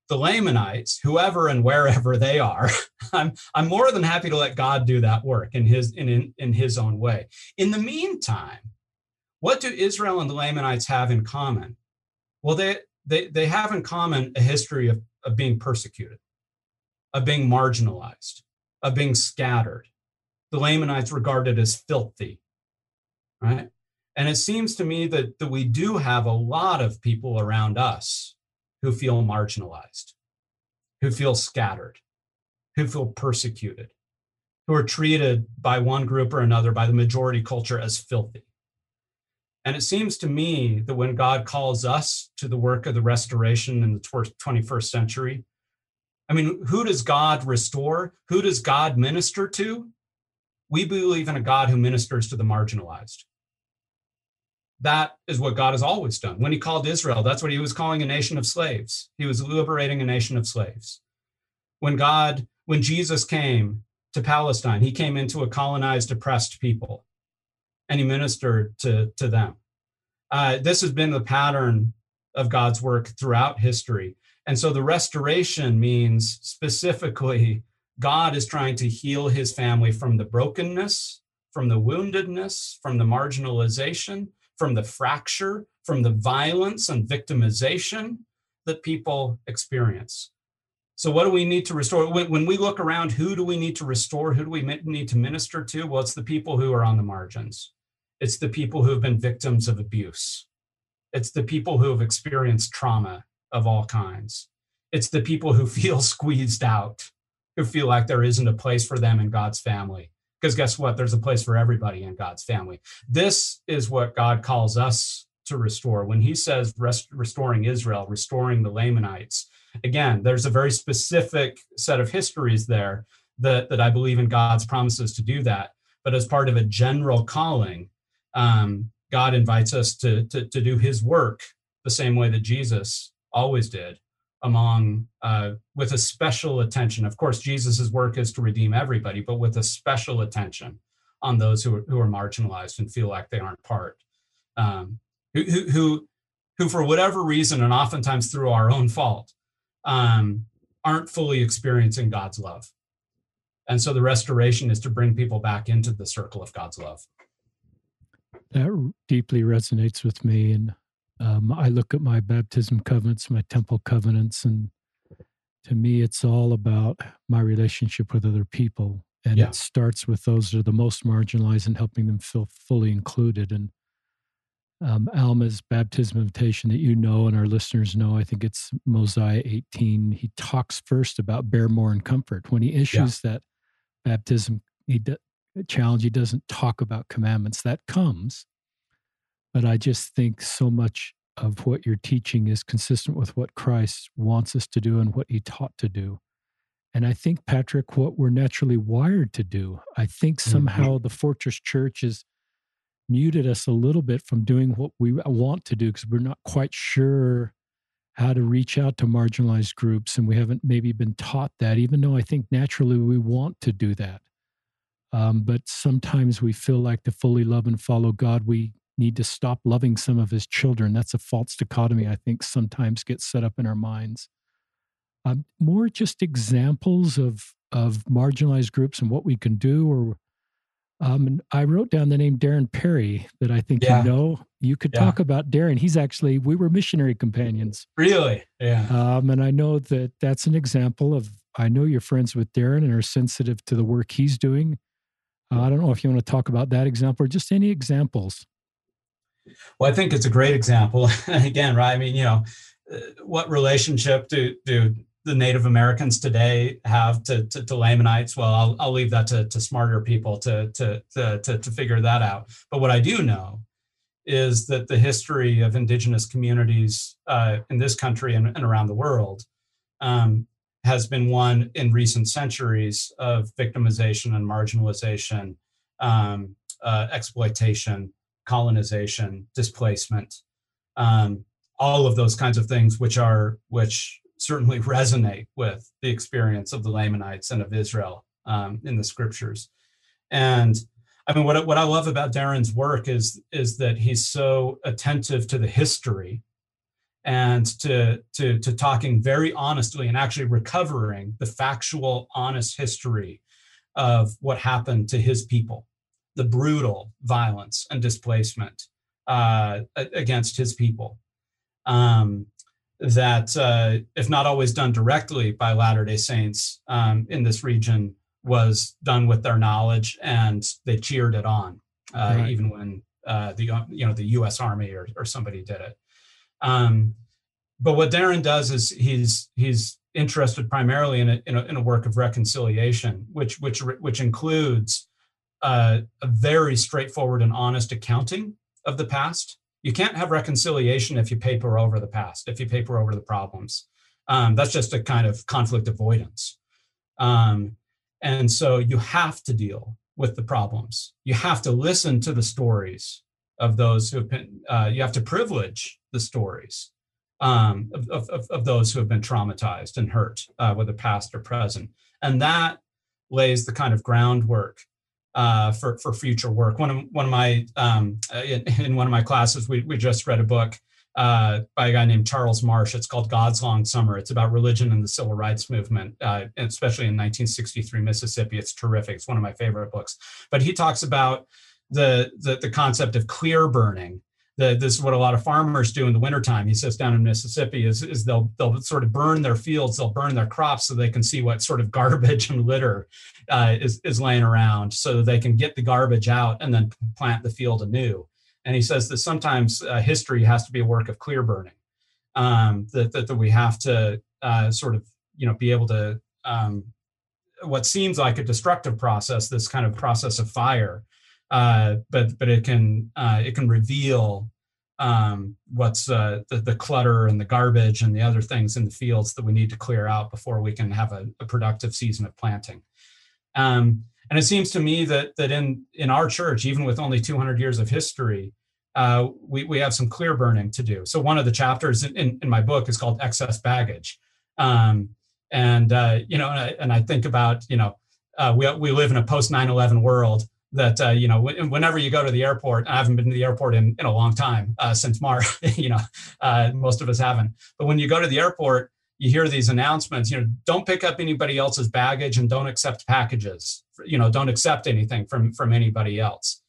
the Lamanites, whoever and wherever they are, I'm, I'm more than happy to let God do that work in his, in, in, in his own way. In the meantime, what do Israel and the Lamanites have in common? Well, they, they, they have in common a history of, of being persecuted, of being marginalized, of being scattered. The Lamanites regarded as filthy, right? And it seems to me that, that we do have a lot of people around us who feel marginalized, who feel scattered, who feel persecuted, who are treated by one group or another, by the majority culture, as filthy. And it seems to me that when God calls us to the work of the restoration in the 21st century, I mean, who does God restore? Who does God minister to? We believe in a God who ministers to the marginalized that is what God has always done. When he called Israel, that's what he was calling a nation of slaves. He was liberating a nation of slaves. When God, when Jesus came to Palestine, he came into a colonized, oppressed people and he ministered to, to them. Uh, this has been the pattern of God's work throughout history. And so the restoration means specifically God is trying to heal his family from the brokenness, from the woundedness, from the marginalization, from the fracture, from the violence and victimization that people experience. So, what do we need to restore? When, when, we look around, who do we need to restore? Who do we need to minister to? Well, it's the people who are on the margins, it's the people who have been victims of abuse, it's the people who have experienced trauma of all kinds, it's the people who feel squeezed out, who feel like there isn't a place for them in God's family. Because guess what? There's a place for everybody in God's family. This is what God calls us to restore. When he says rest, restoring Israel, restoring the Lamanites, again, there's a very specific set of histories there that, that I believe in God's promises to do that. But as part of a general calling, um, God invites us to, to, to do his work the same way that Jesus always did among uh, with a special attention. Of course jesus' work is to redeem everybody but with a special attention on those who are, who are marginalized and feel like they aren't part. Um, who, who who for whatever reason and oftentimes through our own fault um, aren't fully experiencing god's love. And so the restoration is to bring people back into the circle of god's love that deeply resonates with me and um, I look at my baptism covenants, my temple covenants, and to me, it's all about my relationship with other people and yeah. it starts with those that are the most marginalized and helping them feel fully included. And um, Alma's baptism invitation that you know and our listeners know, I think it's Mosiah 18. He talks first about bear more and comfort. When he issues yeah. that baptism he d- challenge, he doesn't talk about commandments. That comes. But I just think so much of what you're teaching is consistent with what Christ wants us to do and what he taught to do. And I think, Patrick, what we're naturally wired to do, I think mm-hmm. somehow mm-hmm. the Fortress Church has muted us a little bit from doing what we want to do because we're not quite sure how to reach out to marginalized groups. And we haven't maybe been taught that, even though I think naturally we want to do that. Um, but sometimes we feel like to fully love and follow God, we need to stop loving some of his children. That's a false dichotomy, I think, sometimes gets set up in our minds. Um, more just examples of of marginalized groups and what we can do or um, and I wrote down the name Darren Parry that I think yeah. you know. You could yeah. talk about Darren. He's actually we were missionary companions. Really? Yeah. Um, and I know that that's an example of. I know you're friends with Darren and are sensitive to the work he's doing. Uh, I don't know if you want to talk about that example or just any examples. Well, I think it's a great example. Again, right? I mean, you know, uh, what relationship do do the Native Americans today have to, to, to Lamanites? Well, I'll, I'll leave that to, to smarter people to, to, to, to, figure that out. But what I do know is that the history of indigenous communities uh, in this country and, and around the world um, has been one in recent centuries of victimization and marginalization, um, uh, exploitation, colonization, displacement, um, all of those kinds of things, which are which certainly resonate with the experience of the Lamanites and of Israel um, in the scriptures. And I mean, what, what I love about Darren's work is, is that he's so attentive to the history and to, to, to talking very honestly and actually recovering the factual, honest history of what happened to his people, the brutal violence and displacement uh, against his people. Um, that, uh, if not always done directly by Latter day Saints um, in this region, was done with their knowledge and they cheered it on, uh, right. even when uh, the you know the U.S. Army or, or somebody did it. Um, but what Darren does is he's he's interested primarily in a, in a, in a work of reconciliation, which which which includes uh, a very straightforward and honest accounting of the past you can't have reconciliation if you paper over the past, if you paper over the problems. Um, that's just a kind of conflict avoidance. Um, and so you have to deal with the problems. You have to listen to the stories of those who have been, uh, you have to privilege the stories um, of, of, of, those who have been traumatized and hurt, uh, whether past or present. And that lays the kind of groundwork uh, for for future work. One of one of my um, uh, in, in, one of my classes, we we just read a book uh, by a guy named Charles Marsh. It's called God's Long Summer. It's about religion and the civil rights movement, uh, especially in 1963 Mississippi. It's terrific. It's one of my favorite books. But he talks about the the, the concept of clear burning the, this is what a lot of farmers do in the wintertime. He says down in Mississippi is, is they'll they'll sort of burn their fields, they'll burn their crops so they can see what sort of garbage and litter uh, is is laying around, so they can get the garbage out and then plant the field anew. And he says that sometimes uh, history has to be a work of clear burning. Um, that, that, that we have to uh, sort of you know be able to um, what seems like a destructive process, this kind of process of fire, uh, but but it can uh, it can reveal um, what's uh, the, the clutter and the garbage and the other things in the fields that we need to clear out before we can have a, a productive season of planting. Um, and it seems to me that that in in our church, even with only 200 years of history, uh, we we have some clear burning to do. So one of the chapters in, in my book is called excess baggage, um, and uh, you know, and I, and I, think about you know, uh, we we live in a post 9/11 world that uh, you know whenever you go to the airport i haven't been to the airport in, in a long time uh, since march you know uh, most of us haven't. But when you go to the airport you hear these announcements you know don't pick up anybody else's baggage and don't accept packages you know don't accept anything from from anybody else.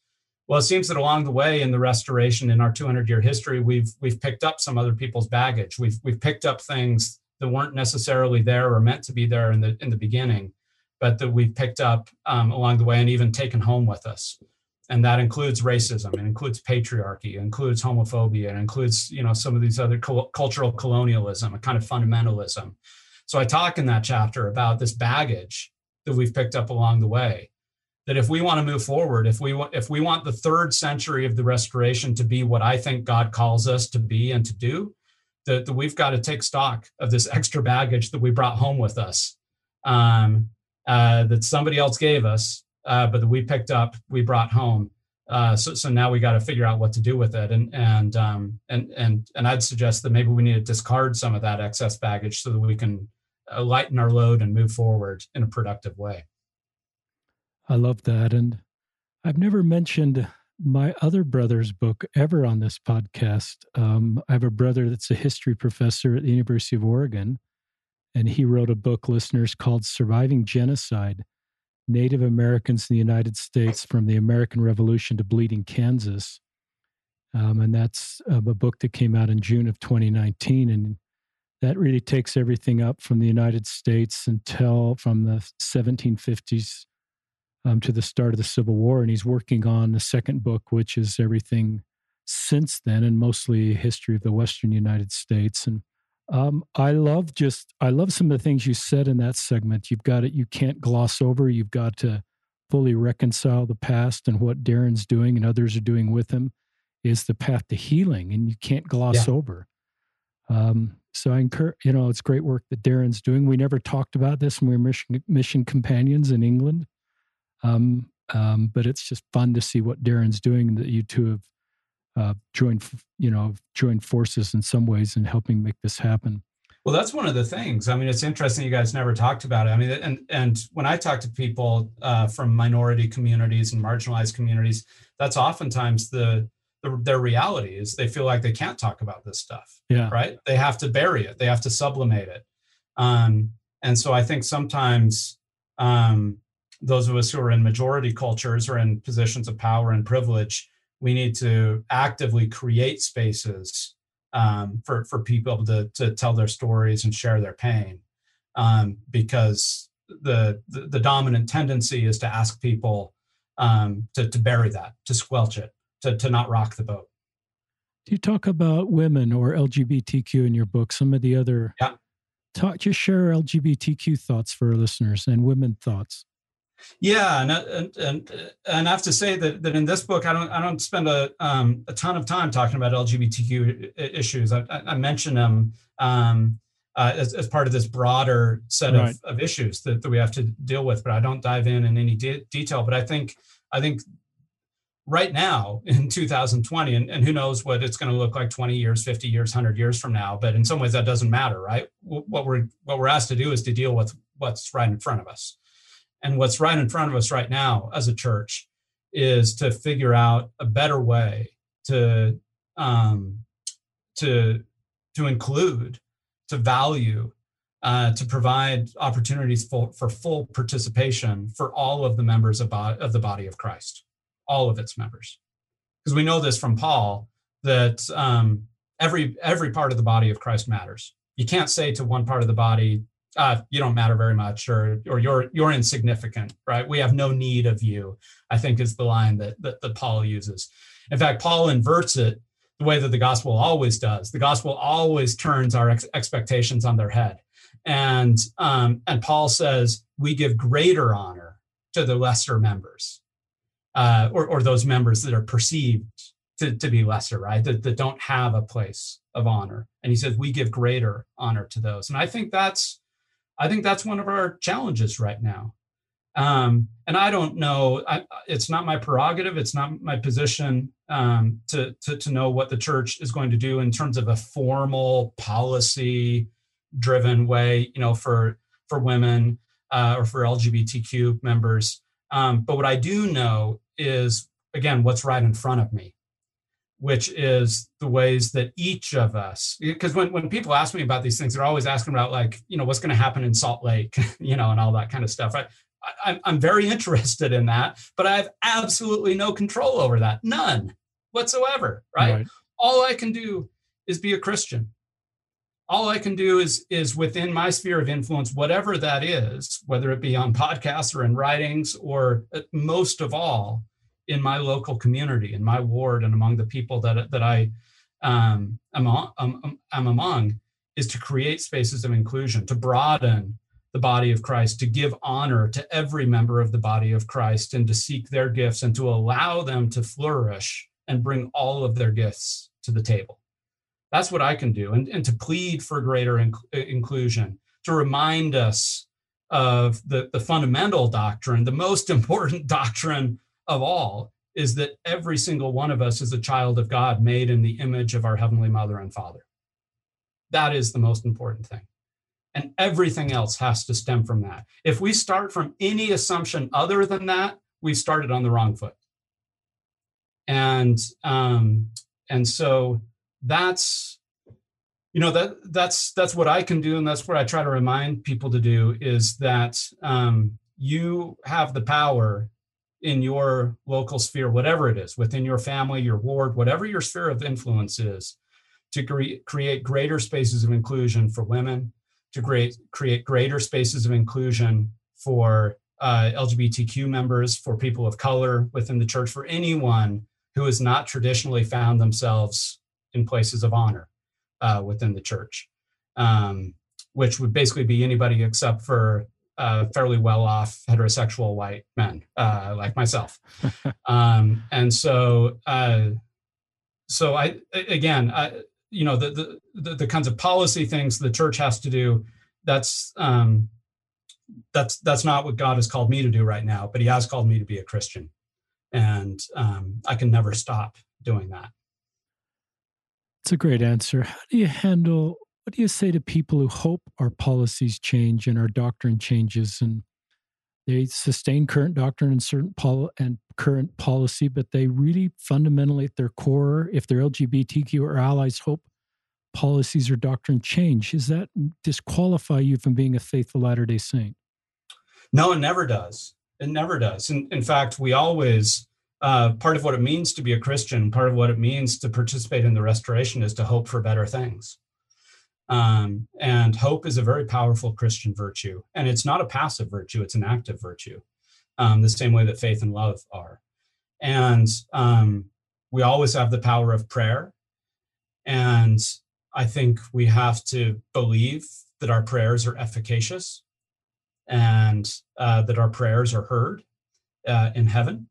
Well it seems that along the way in the restoration in our 200 year history we've we've picked up some other people's baggage. We've we've picked up things that weren't necessarily there or meant to be there in the in the beginning but that we've picked up um, along the way and even taken home with us. And that includes racism, it includes patriarchy, it includes homophobia, it includes you know some of these other cultural colonialism, a kind of fundamentalism. So I talk in that chapter about this baggage that we've picked up along the way. That if we want to move forward, if we want if we want the third century of the restoration to be what I think God calls us to be and to do, that, that we've got to take stock of this extra baggage that we brought home with us, um, uh, that somebody else gave us, uh, but that we picked up, we brought home. Uh, so, so now we got to figure out what to do with it, and and um, and and and I'd suggest that maybe we need to discard some of that excess baggage so that we can uh, lighten our load and move forward in a productive way. I love that, and I've never mentioned my other brother's book ever on this podcast. Um, I have a brother that's a history professor at the University of Oregon, and he wrote a book, listeners, called Surviving Genocide Native Americans in the United States from the American Revolution to Bleeding Kansas. Um, and that's um, a book that came out in June of 2019. And that really takes everything up from the United States until from the 1750s um, to the start of the Civil War. And he's working on the second book, which is everything since then and mostly history of the Western United States. And um, I love just, I love some of the things you said in that segment. You've got it, you can't gloss over, you've got to fully reconcile the past and what Darren's doing and others are doing with him is the path to healing, and you can't gloss yeah. over. Um, so I encourage, you know, it's great work that Darren's doing. We never talked about this when we were mission, mission companions in England. Um, um, but it's just fun to see what Darren's doing that you two have uh, joined, you know, joined forces in some ways in helping make this happen. Well, that's one of the things. I mean, it's interesting you guys never talked about it. I mean, and and when I talk to people uh, from minority communities and marginalized communities, that's oftentimes the, the their reality is they feel like they can't talk about this stuff. Yeah. Right. They have to bury it. They have to sublimate it. Um, and so I think sometimes um, those of us who are in majority cultures or in positions of power and privilege, we need to actively create spaces um, for for people to to tell their stories and share their pain, um, because the, the, the dominant tendency is to ask people um, to to bury that, to squelch it, to to not rock the boat. Do you talk about women or LGBTQ in your book? Some of the other yeah. Talk, just share LGBTQ thoughts for our listeners and women thoughts. Yeah, and, and and and I have to say that that in this book, I don't I don't spend a um, a ton of time talking about LGBTQ issues. I, I mention them um, uh, as, as part of this broader set right. of, of issues that, that we have to deal with, but I don't dive in in any de- detail. But I think I think right now in 2020 and, and who knows what it's going to look like 20 years 50 years 100 years from now but in some ways that doesn't matter right what we're what we're asked to do is to deal with what's right in front of us and what's right in front of us right now as a church is to figure out a better way to um, to to include, to value, uh, to provide opportunities for, for full participation for all of the members of, of the body of Christ, all of its members. Because we know this from Paul that um, every every part of the body of Christ matters. You can't say to one part of the body, uh, you don't matter very much or or you're you're insignificant right? We have no need of you i think is the line that, that that paul uses. In fact paul inverts it the way that the gospel always does. The gospel always turns our ex- expectations on their head. And um, and paul says we give greater honor to the lesser members uh, or, or those members that are perceived to, to be lesser right? That, that don't have a place of honor. And he says we give greater honor to those. And i think that's I think that's one of our challenges right now. Um, and I don't know, I, it's not my prerogative, it's not my position um, to, to, to know what the church is going to do in terms of a formal policy driven way, you know, for, for women uh, or for LGBTQ members. Um, but what I do know is, again, what's right in front of me which is the ways that each of us because when, when people ask me about these things they're always asking about like you know what's going to happen in salt lake you know and all that kind of stuff. I, I, i'm very interested in that but i have absolutely no control over that. None whatsoever right? right. All i can do is be a christian. All I can do is is within my sphere of influence, whatever that is, whether it be on podcasts or in writings, or uh, most of all in my local community, in my ward, and among the people that that I um, am, am, am among, is to create spaces of inclusion, to broaden the body of Christ, to give honor to every member of the body of Christ, and to seek their gifts and to allow them to flourish and bring all of their gifts to the table. That's what I can do, and, and to plead for greater inclusion, to remind us of the, the fundamental doctrine, the most important doctrine of all, is that every single one of us is a child of God made in the image of our Heavenly Mother and Father. That is the most important thing. And everything else has to stem from that. If we start from any assumption other than that, we've started on the wrong foot. And um, and so that's you know that that's that's what i can do and that's what i try to remind people to do is that um, you have the power in your local sphere whatever it is within your family your ward whatever your sphere of influence is to cre- create greater spaces of inclusion for women to create create greater spaces of inclusion for uh, lgbtq members for people of color within the church for anyone who has not traditionally found themselves in places of honor uh, within the church, um, which would basically be anybody except for uh, fairly well off heterosexual white men uh, like myself. um, and so, uh, so I, again, I, you know, the, the, the, kinds of policy things the church has to do, that's, um, that's, that's not what God has called me to do right now, but he has called me to be a Christian. And um, I can never stop doing that. It's a great answer. How do you handle, what do you say to people who hope our policies change and our doctrine changes and they sustain current doctrine and certain pol- and current policy, but they really fundamentally at their core, if they're LGBTQ or allies, hope policies or doctrine change. Does that disqualify you from being a faithful Latter day Saint? No, it never does. It never does. In, in fact, we always uh, part of what it means to be a Christian, part of what it means to participate in the restoration is to hope for better things. Um, and hope is a very powerful Christian virtue. And it's not a passive virtue, it's an active virtue, um, the same way that faith and love are. And um, we always have the power of prayer. And I think we have to believe that our prayers are efficacious and uh, that our prayers are heard uh, in heaven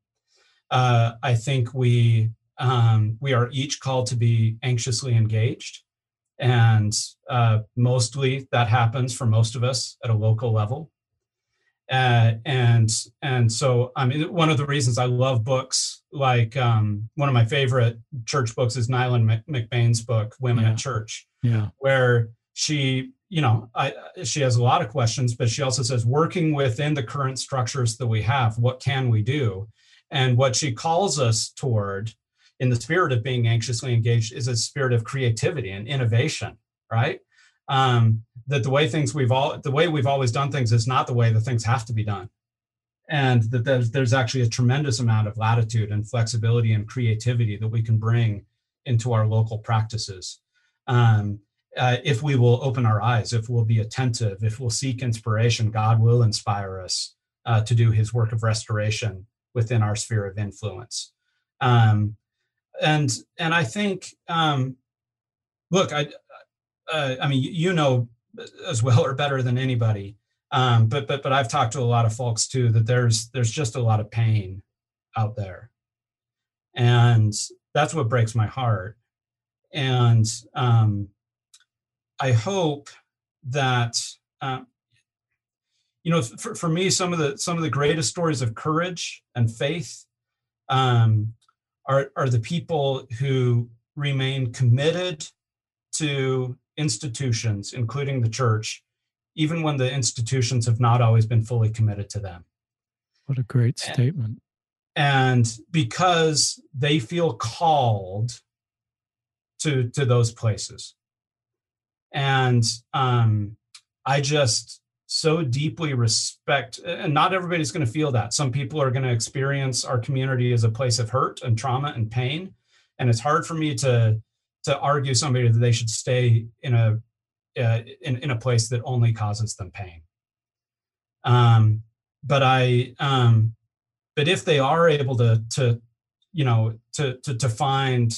uh, I think we um, we are each called to be anxiously engaged, and uh, mostly that happens for most of us at a local level. Uh, and and so I mean, one of the reasons I love books like um, one of my favorite church books is Neylan McBaine's book "Women yeah. at Church," yeah, where she you know I, she has a lot of questions but she also says working within the current structures that we have what can we do and what she calls us toward in the spirit of being anxiously engaged is a spirit of creativity and innovation, right? Um, that the way things we've all the way we've always done things is not the way the things have to be done. And that there's, there's actually a tremendous amount of latitude and flexibility and creativity that we can bring into our local practices. Um, uh, if we will open our eyes, if we'll be attentive, if we'll seek inspiration, God will inspire us uh, to do his work of restoration within our sphere of influence. Um, and and I think, um, look, I uh, I mean, you know as well or better than anybody. Um, but but but I've talked to a lot of folks too that there's there's just a lot of pain out there, and that's what breaks my heart. And um, I hope that um, you know for, for me some of the some of the greatest stories of courage and faith um, are are the people who remain committed to institutions including the church even when the institutions have not always been fully committed to them. What a great statement. and because they feel called to to those places. And um i just so deeply respect and not everybody's going to feel that some people are going to experience our community as a place of hurt and trauma and pain and it's hard for me to to argue somebody that they should stay in a uh, in, in a place that only causes them pain. Um, but I, um, but if they are able to, to, you know, to, to, to find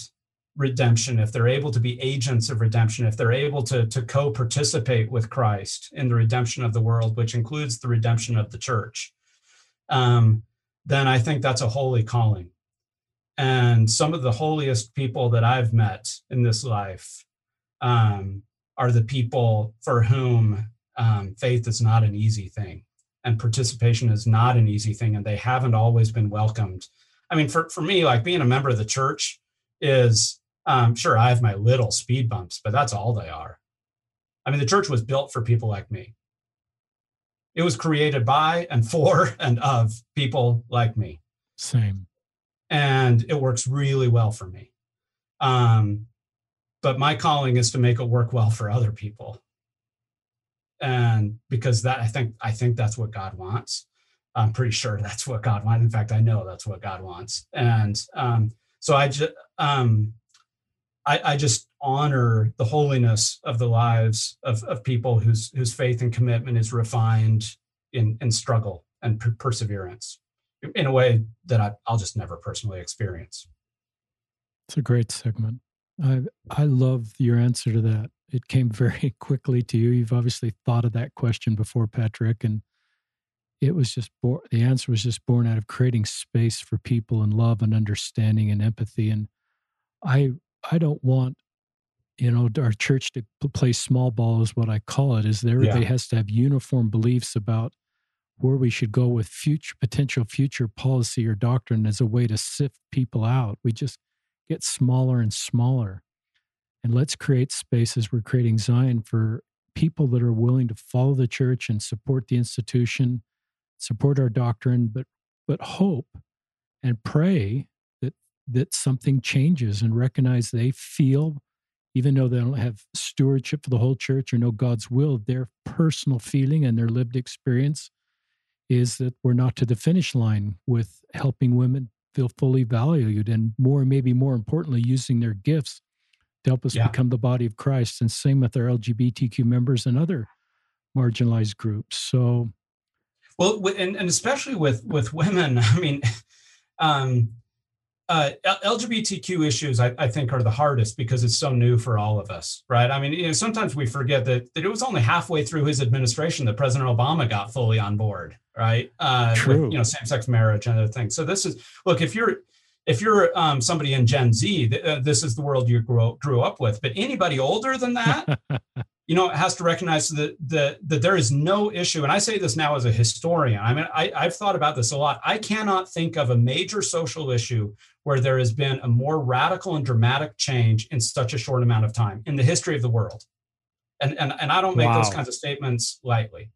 redemption, if they're able to be agents of redemption, if they're able to, to co-participate with Christ in the redemption of the world, which includes the redemption of the church, um, then I think that's a holy calling. And some of the holiest people that I've met in this life um, are the people for whom um, faith is not an easy thing and participation is not an easy thing and they haven't always been welcomed i mean for, for me like being a member of the church is um, sure i have my little speed bumps but that's all they are. I mean the church was built for people like me. It was created by and for and of people like me. Same. And it works really well for me. Um, but my calling is to make it work well for other people. And because that i think i think that's what god wants. I'm pretty sure that's what god wants. In fact i know that's what god wants. And um, so i just um, I, I, just honor the holiness of the lives of, of people whose whose faith and commitment is refined in in struggle and per- perseverance in a way that I, i'll just never personally experience it's a great segment I I love your answer to that. It came very quickly to you. You've obviously thought of that question before, Patrick, and it was just born. The answer was just born out of creating space for people and love and understanding and empathy. And I I don't want you know our church to play small ball is what I call it. Is there everybody yeah. has to have uniform beliefs about where we should go with future potential future policy or doctrine as a way to sift people out. We just get smaller and smaller. And let's create spaces. We're creating Zion for people that are willing to follow the church and support the institution, support our doctrine, but but hope and pray that something changes and recognize they feel, even though they don't have stewardship for the whole church or know God's will, their personal feeling and their lived experience is that we're not to the finish line with helping women feel fully valued and more maybe more importantly using their gifts to help us yeah. become the body of christ and same with our lgbtq members and other marginalized groups so well and, and especially with with women i mean um uh, LGBTQ issues, I, I, think, are the hardest because it's so new for all of us, right? I mean, you know, sometimes we forget that, that it was only halfway through his administration that President Obama got fully on board, right? Uh, True. With, you know, same-sex marriage and other things. So this is look if you're if you're um, somebody in Gen Z, th- uh, this is the world you grew, grew up with. But anybody older than that, you know, it has to recognize that, that that there is no issue. And I say this now as a historian. I mean, I, I've thought about this a lot. I cannot think of a major social issue where there has been a more radical and dramatic change in such a short amount of time in the history of the world. And and, and I don't make wow. those kinds of statements lightly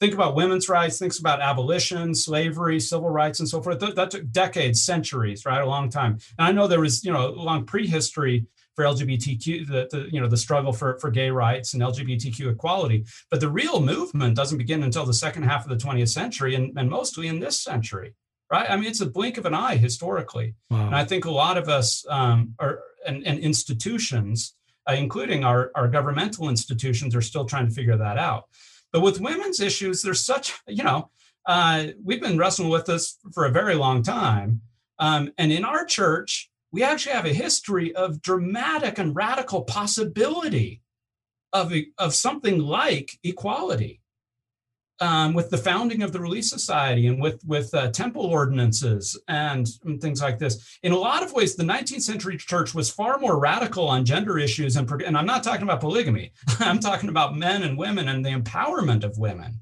think about women's rights, think about abolition, slavery, civil rights, and so forth. That, that, took decades, centuries, right? A long time. And I know there was, you know, a long prehistory for LGBTQ, the, the, you know, the struggle for, for gay rights and LGBTQ equality. But the real movement doesn't begin until the second half of the 20th century and, and mostly in this century, right? I mean, it's a blink of an eye historically. Wow. And I think a lot of us um, are, and, and institutions, uh, including our, our governmental institutions, are still trying to figure that out. But with women's issues, there's such, you know, uh, we've been wrestling with this for a very long time. Um, and in our church, we actually have a history of dramatic and radical possibility of, of something like equality um, with the founding of the Relief Society and with with uh, temple ordinances and, and, things like this. In a lot of ways, the 19th century church was far more radical on gender issues, and, and I'm not talking about polygamy. I'm talking about men and women and the empowerment of women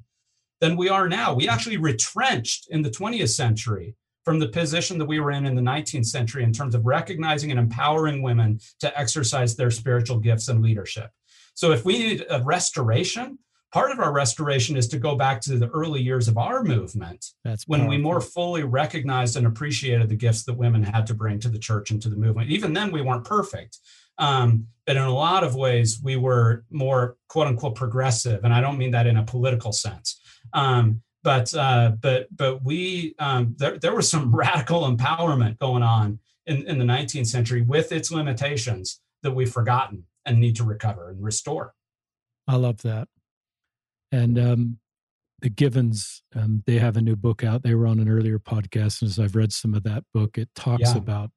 than we are now. We actually retrenched in the 20th century from the position that we were in in the 19th century in terms of recognizing and empowering women to exercise their spiritual gifts and leadership. So if we need a restoration, part of our restoration is to go back to the early years of our movement That's when we more fully recognized and appreciated the gifts that women had to bring to the church and to the movement. Even then we weren't perfect um, but in a lot of ways we were more quote unquote progressive and i don't mean that in a political sense. Um, but uh, but but we um, there, there was some radical empowerment going on in, in the 19th century with its limitations that we've forgotten and need to recover and restore I love that. And um, the Givens, um, they have a new book out. They were on an earlier podcast, and as I've read some of that book, it talks yeah. about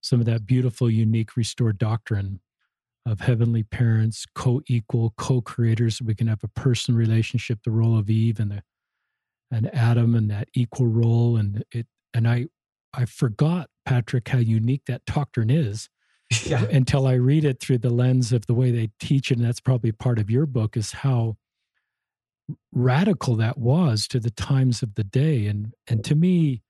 some of that beautiful, unique restored doctrine of heavenly parents, co-equal, co-creators. We can have a person relationship, the role of Eve and the and Adam, and that equal role. And it and I I forgot Patrick how unique that doctrine is. Yeah. Until I read it through the lens of the way they teach it, and that's probably part of your book, is how radical that was to the times of the day. And and to me,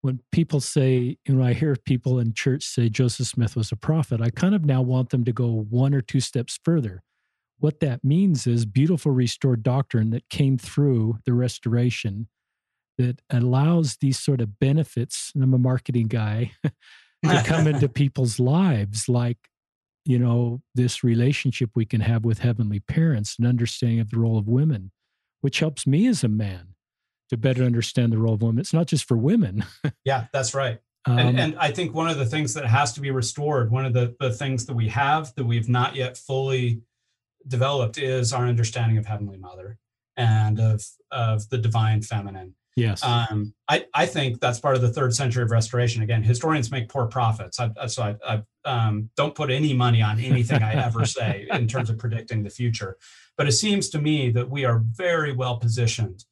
when people say, you know, I hear people in church say Joseph Smith was a prophet, I kind of now want them to go one or two steps further. What that means is beautiful restored doctrine that came through the restoration that allows these sort of benefits. I'm a marketing guy to come into people's lives, like, you know, this relationship we can have with heavenly parents and understanding of the role of women which helps me as a man to better understand the role of women. It's not just for women. yeah, that's right. Um, and, and, I think one of the things that has to be restored, one of the, the things that we have that we've not yet fully developed is our understanding of Heavenly Mother and of, of the divine feminine. Yes. Um, I, I think that's part of the third century of restoration. Again, historians make poor prophets. I, so I, I um, don't put any money on anything I ever say in terms of predicting the future. But it seems to me that we are very well positioned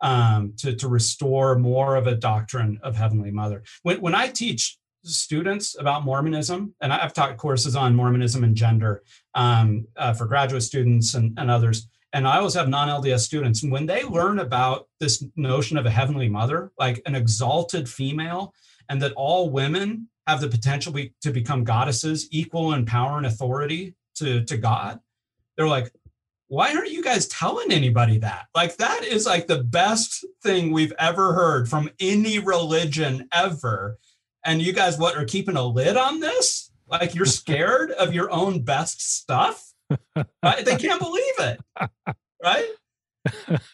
um, to, to restore more of a doctrine of Heavenly Mother. When, when I teach students about Mormonism, and I've taught courses on Mormonism and gender um, uh, for graduate students and, and others, and I always have non LDS students. And when they learn about this notion of a Heavenly Mother, like an exalted female, and that all women have the potential be, to become goddesses, equal in power and authority to, to God, they're like, why aren't you guys telling anybody that? Like, that is like the best thing we've ever heard from any religion ever. And you guys, what, are keeping a lid on this? Like, you're scared of your own best stuff? Right? They can't believe it. Right?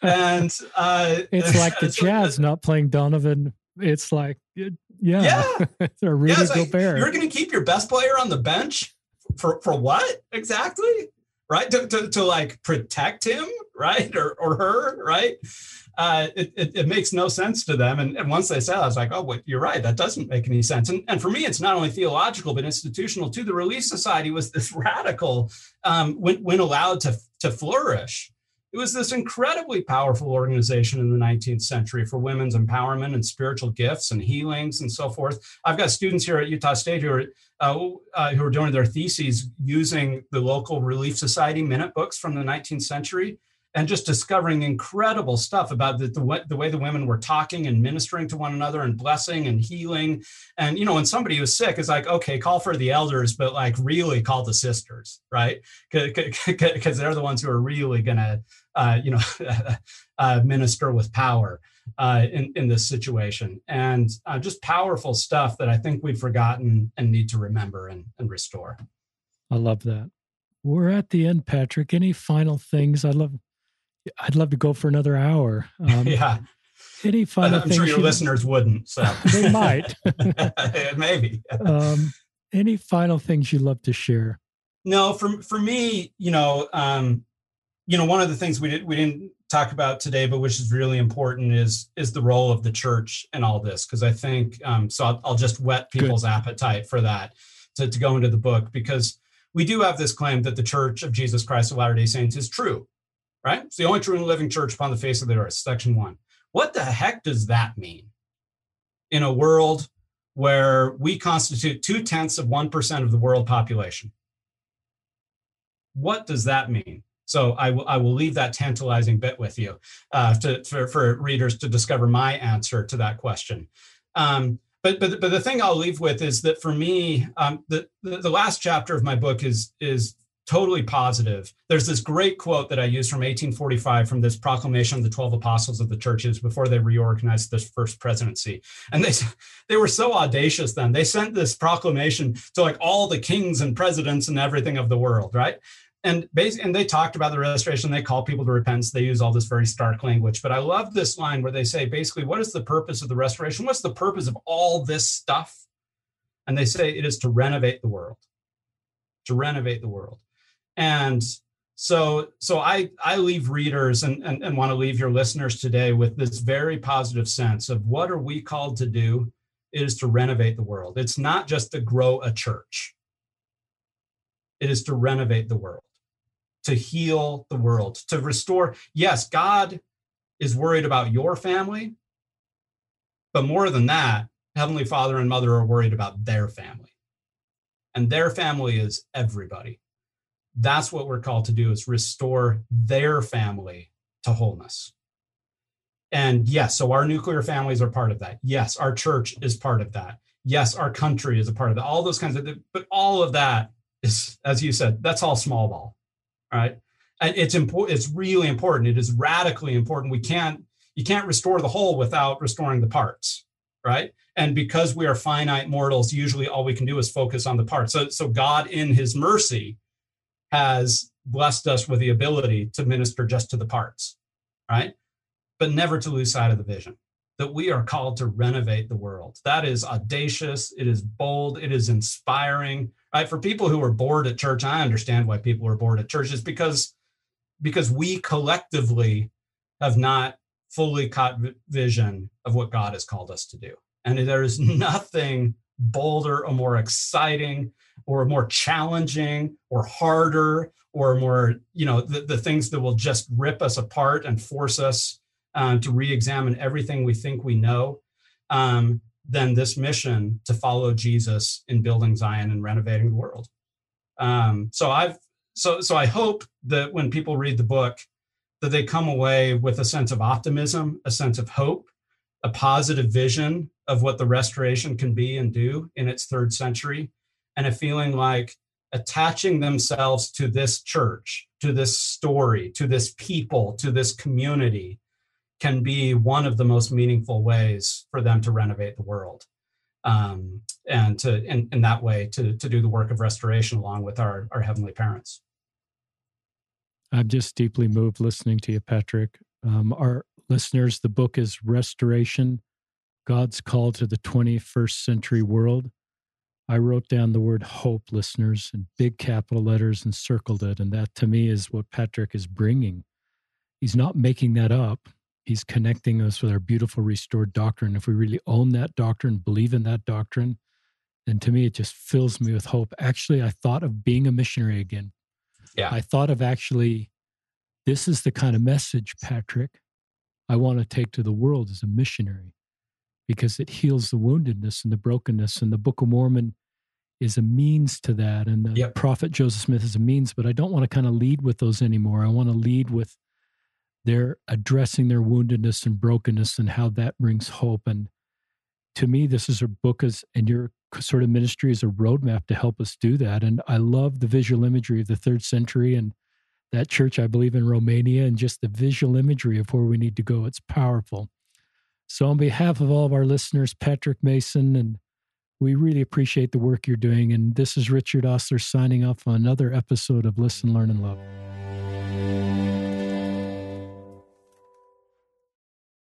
And uh, it's like the Jazz not playing Donovan. It's like, yeah, yeah, it's a Rudy yeah, Gobert. You're going to keep your best player on the bench for for what exactly? right? To, to, to like protect him, right? Or, or her, right? Uh, it, it, it, makes no sense to them. And, and once they said, I was like, oh, you're right. That doesn't make any sense. And, and for me, it's not only theological, but institutional too. The Relief Society was this radical um, when, when allowed to, to flourish. It was this incredibly powerful organization in the 19th century for women's empowerment and spiritual gifts and healings and so forth. I've got students here at Utah State who are uh, uh, who are doing their theses using the local Relief Society minute books from the 19th century and just discovering incredible stuff about the, the, the, way the women were talking and ministering to one another and blessing and healing. And, you know, when somebody was sick, it's like, okay, call for the elders, but like really call the sisters, right? Because they're the ones who are really going to, uh, you know, uh, minister with power uh, in, in this situation. And uh, just powerful stuff that I think we've forgotten and need to remember and, and restore. I love that. We're at the end, Patrick. Any final things? I love I'd love to go for another hour. Um, yeah. Any final I'm sure your listeners wouldn't. So they might. Maybe. Um, any final things you'd love to share? No, for for me, you know, um, you know, one of the things we did we didn't talk about today, but which is really important is is the role of the church in all this. Because I think um, so. I'll, I'll, just whet people's Good. appetite for that to, to go into the book because we do have this claim that the Church of Jesus Christ of Latter Day Saints is true right? It's the only true and living church upon the face of the earth, section one. What the heck does that mean in a world where we constitute two tenths of 1% of the world population? What does that mean? So I, w- I will leave that tantalizing bit with you uh, to, for, for readers to discover my answer to that question. Um, but, but, but the thing I'll leave with is that for me, um, the, the, the last chapter of my book is, is totally positive. There's this great quote that I use from 1845 from this proclamation of the 12 apostles of the churches before they reorganized this first presidency. And they they were so audacious then. They sent this proclamation to like all the kings and presidents and everything of the world, right? And basically, and they talked about the restoration. They call people to repentance. They use all this very stark language. But I love this line where they say, basically, what is the purpose of the restoration? What's the purpose of all this stuff? And they say it is to renovate the world. To renovate the world. And so so i i leave readers and, and and want to leave your listeners today with this very positive sense of what are we called to do is to renovate the world. It's not just to grow a church. It is to renovate the world to heal the world to restore yes god is worried about your family but more than that heavenly father and mother are worried about their family. And their family is everybody that's what we're called to do is restore their family to wholeness. And yes so our nuclear families are part of that. Yes our church is part of that. Yes our country is a part of that. All those kinds of but all of that is as you said that's all small ball right? And it's important it's really important. It is radically important. We can't you can't restore the whole without restoring the parts right? And because we are finite mortals usually all we can do is focus on the parts. So so god in his mercy has blessed us with the ability to minister just to the parts, right? But never to lose sight of the vision that we are called to renovate the world. That is audacious, it is bold, it is inspiring. Right? For people who are bored at church, I understand why people are bored at church is because because we collectively have not fully caught vision of what God has called us to do. And there is nothing bolder or more exciting or more challenging or harder or more you know the, the things that will just rip us apart and force us um, to re-examine everything we think we know um, than this mission to follow jesus in building zion and renovating the world. Um, so i've so so i hope that when people read the book that they come away with a sense of optimism a sense of hope a positive vision of what the restoration can be and do in its third century and a feeling like attaching themselves to this church, to this story, to this people, to this community can be one of the most meaningful ways for them to renovate the world. Um, and to in, in that way to, to do the work of restoration along with our, our heavenly parents. I'm just deeply moved listening to you, Patrick. Um, our listeners, the book is Restoration God's Call to the 21st Century World. I wrote down the word hope, listeners, in big capital letters and circled it. And that to me is what Patrick is bringing. He's not making that up. He's connecting us with our beautiful restored doctrine. If we really own that doctrine, believe in that doctrine, then to me, it just fills me with hope. Actually, I thought of being a missionary again. Yeah. I thought of actually, this is the kind of message, Patrick, I want to take to the world as a missionary because it heals the woundedness and the brokenness. And the Book of Mormon is a means to that. And the yep. prophet Joseph Smith is a means, but I don't want to kind of lead with those anymore. I want to lead with their addressing their woundedness and brokenness and how that brings hope. And to me, this is a book as and your sort of ministry is a roadmap to help us do that. And I love the visual imagery of the third century and that church, I believe, in Romania, and just the visual imagery of where we need to go. It's powerful. So, on behalf of all of our listeners, Patrick Mason, and we really appreciate the work you're doing. And this is Richard Ostler signing off on another episode of Listen, Learn, and Love.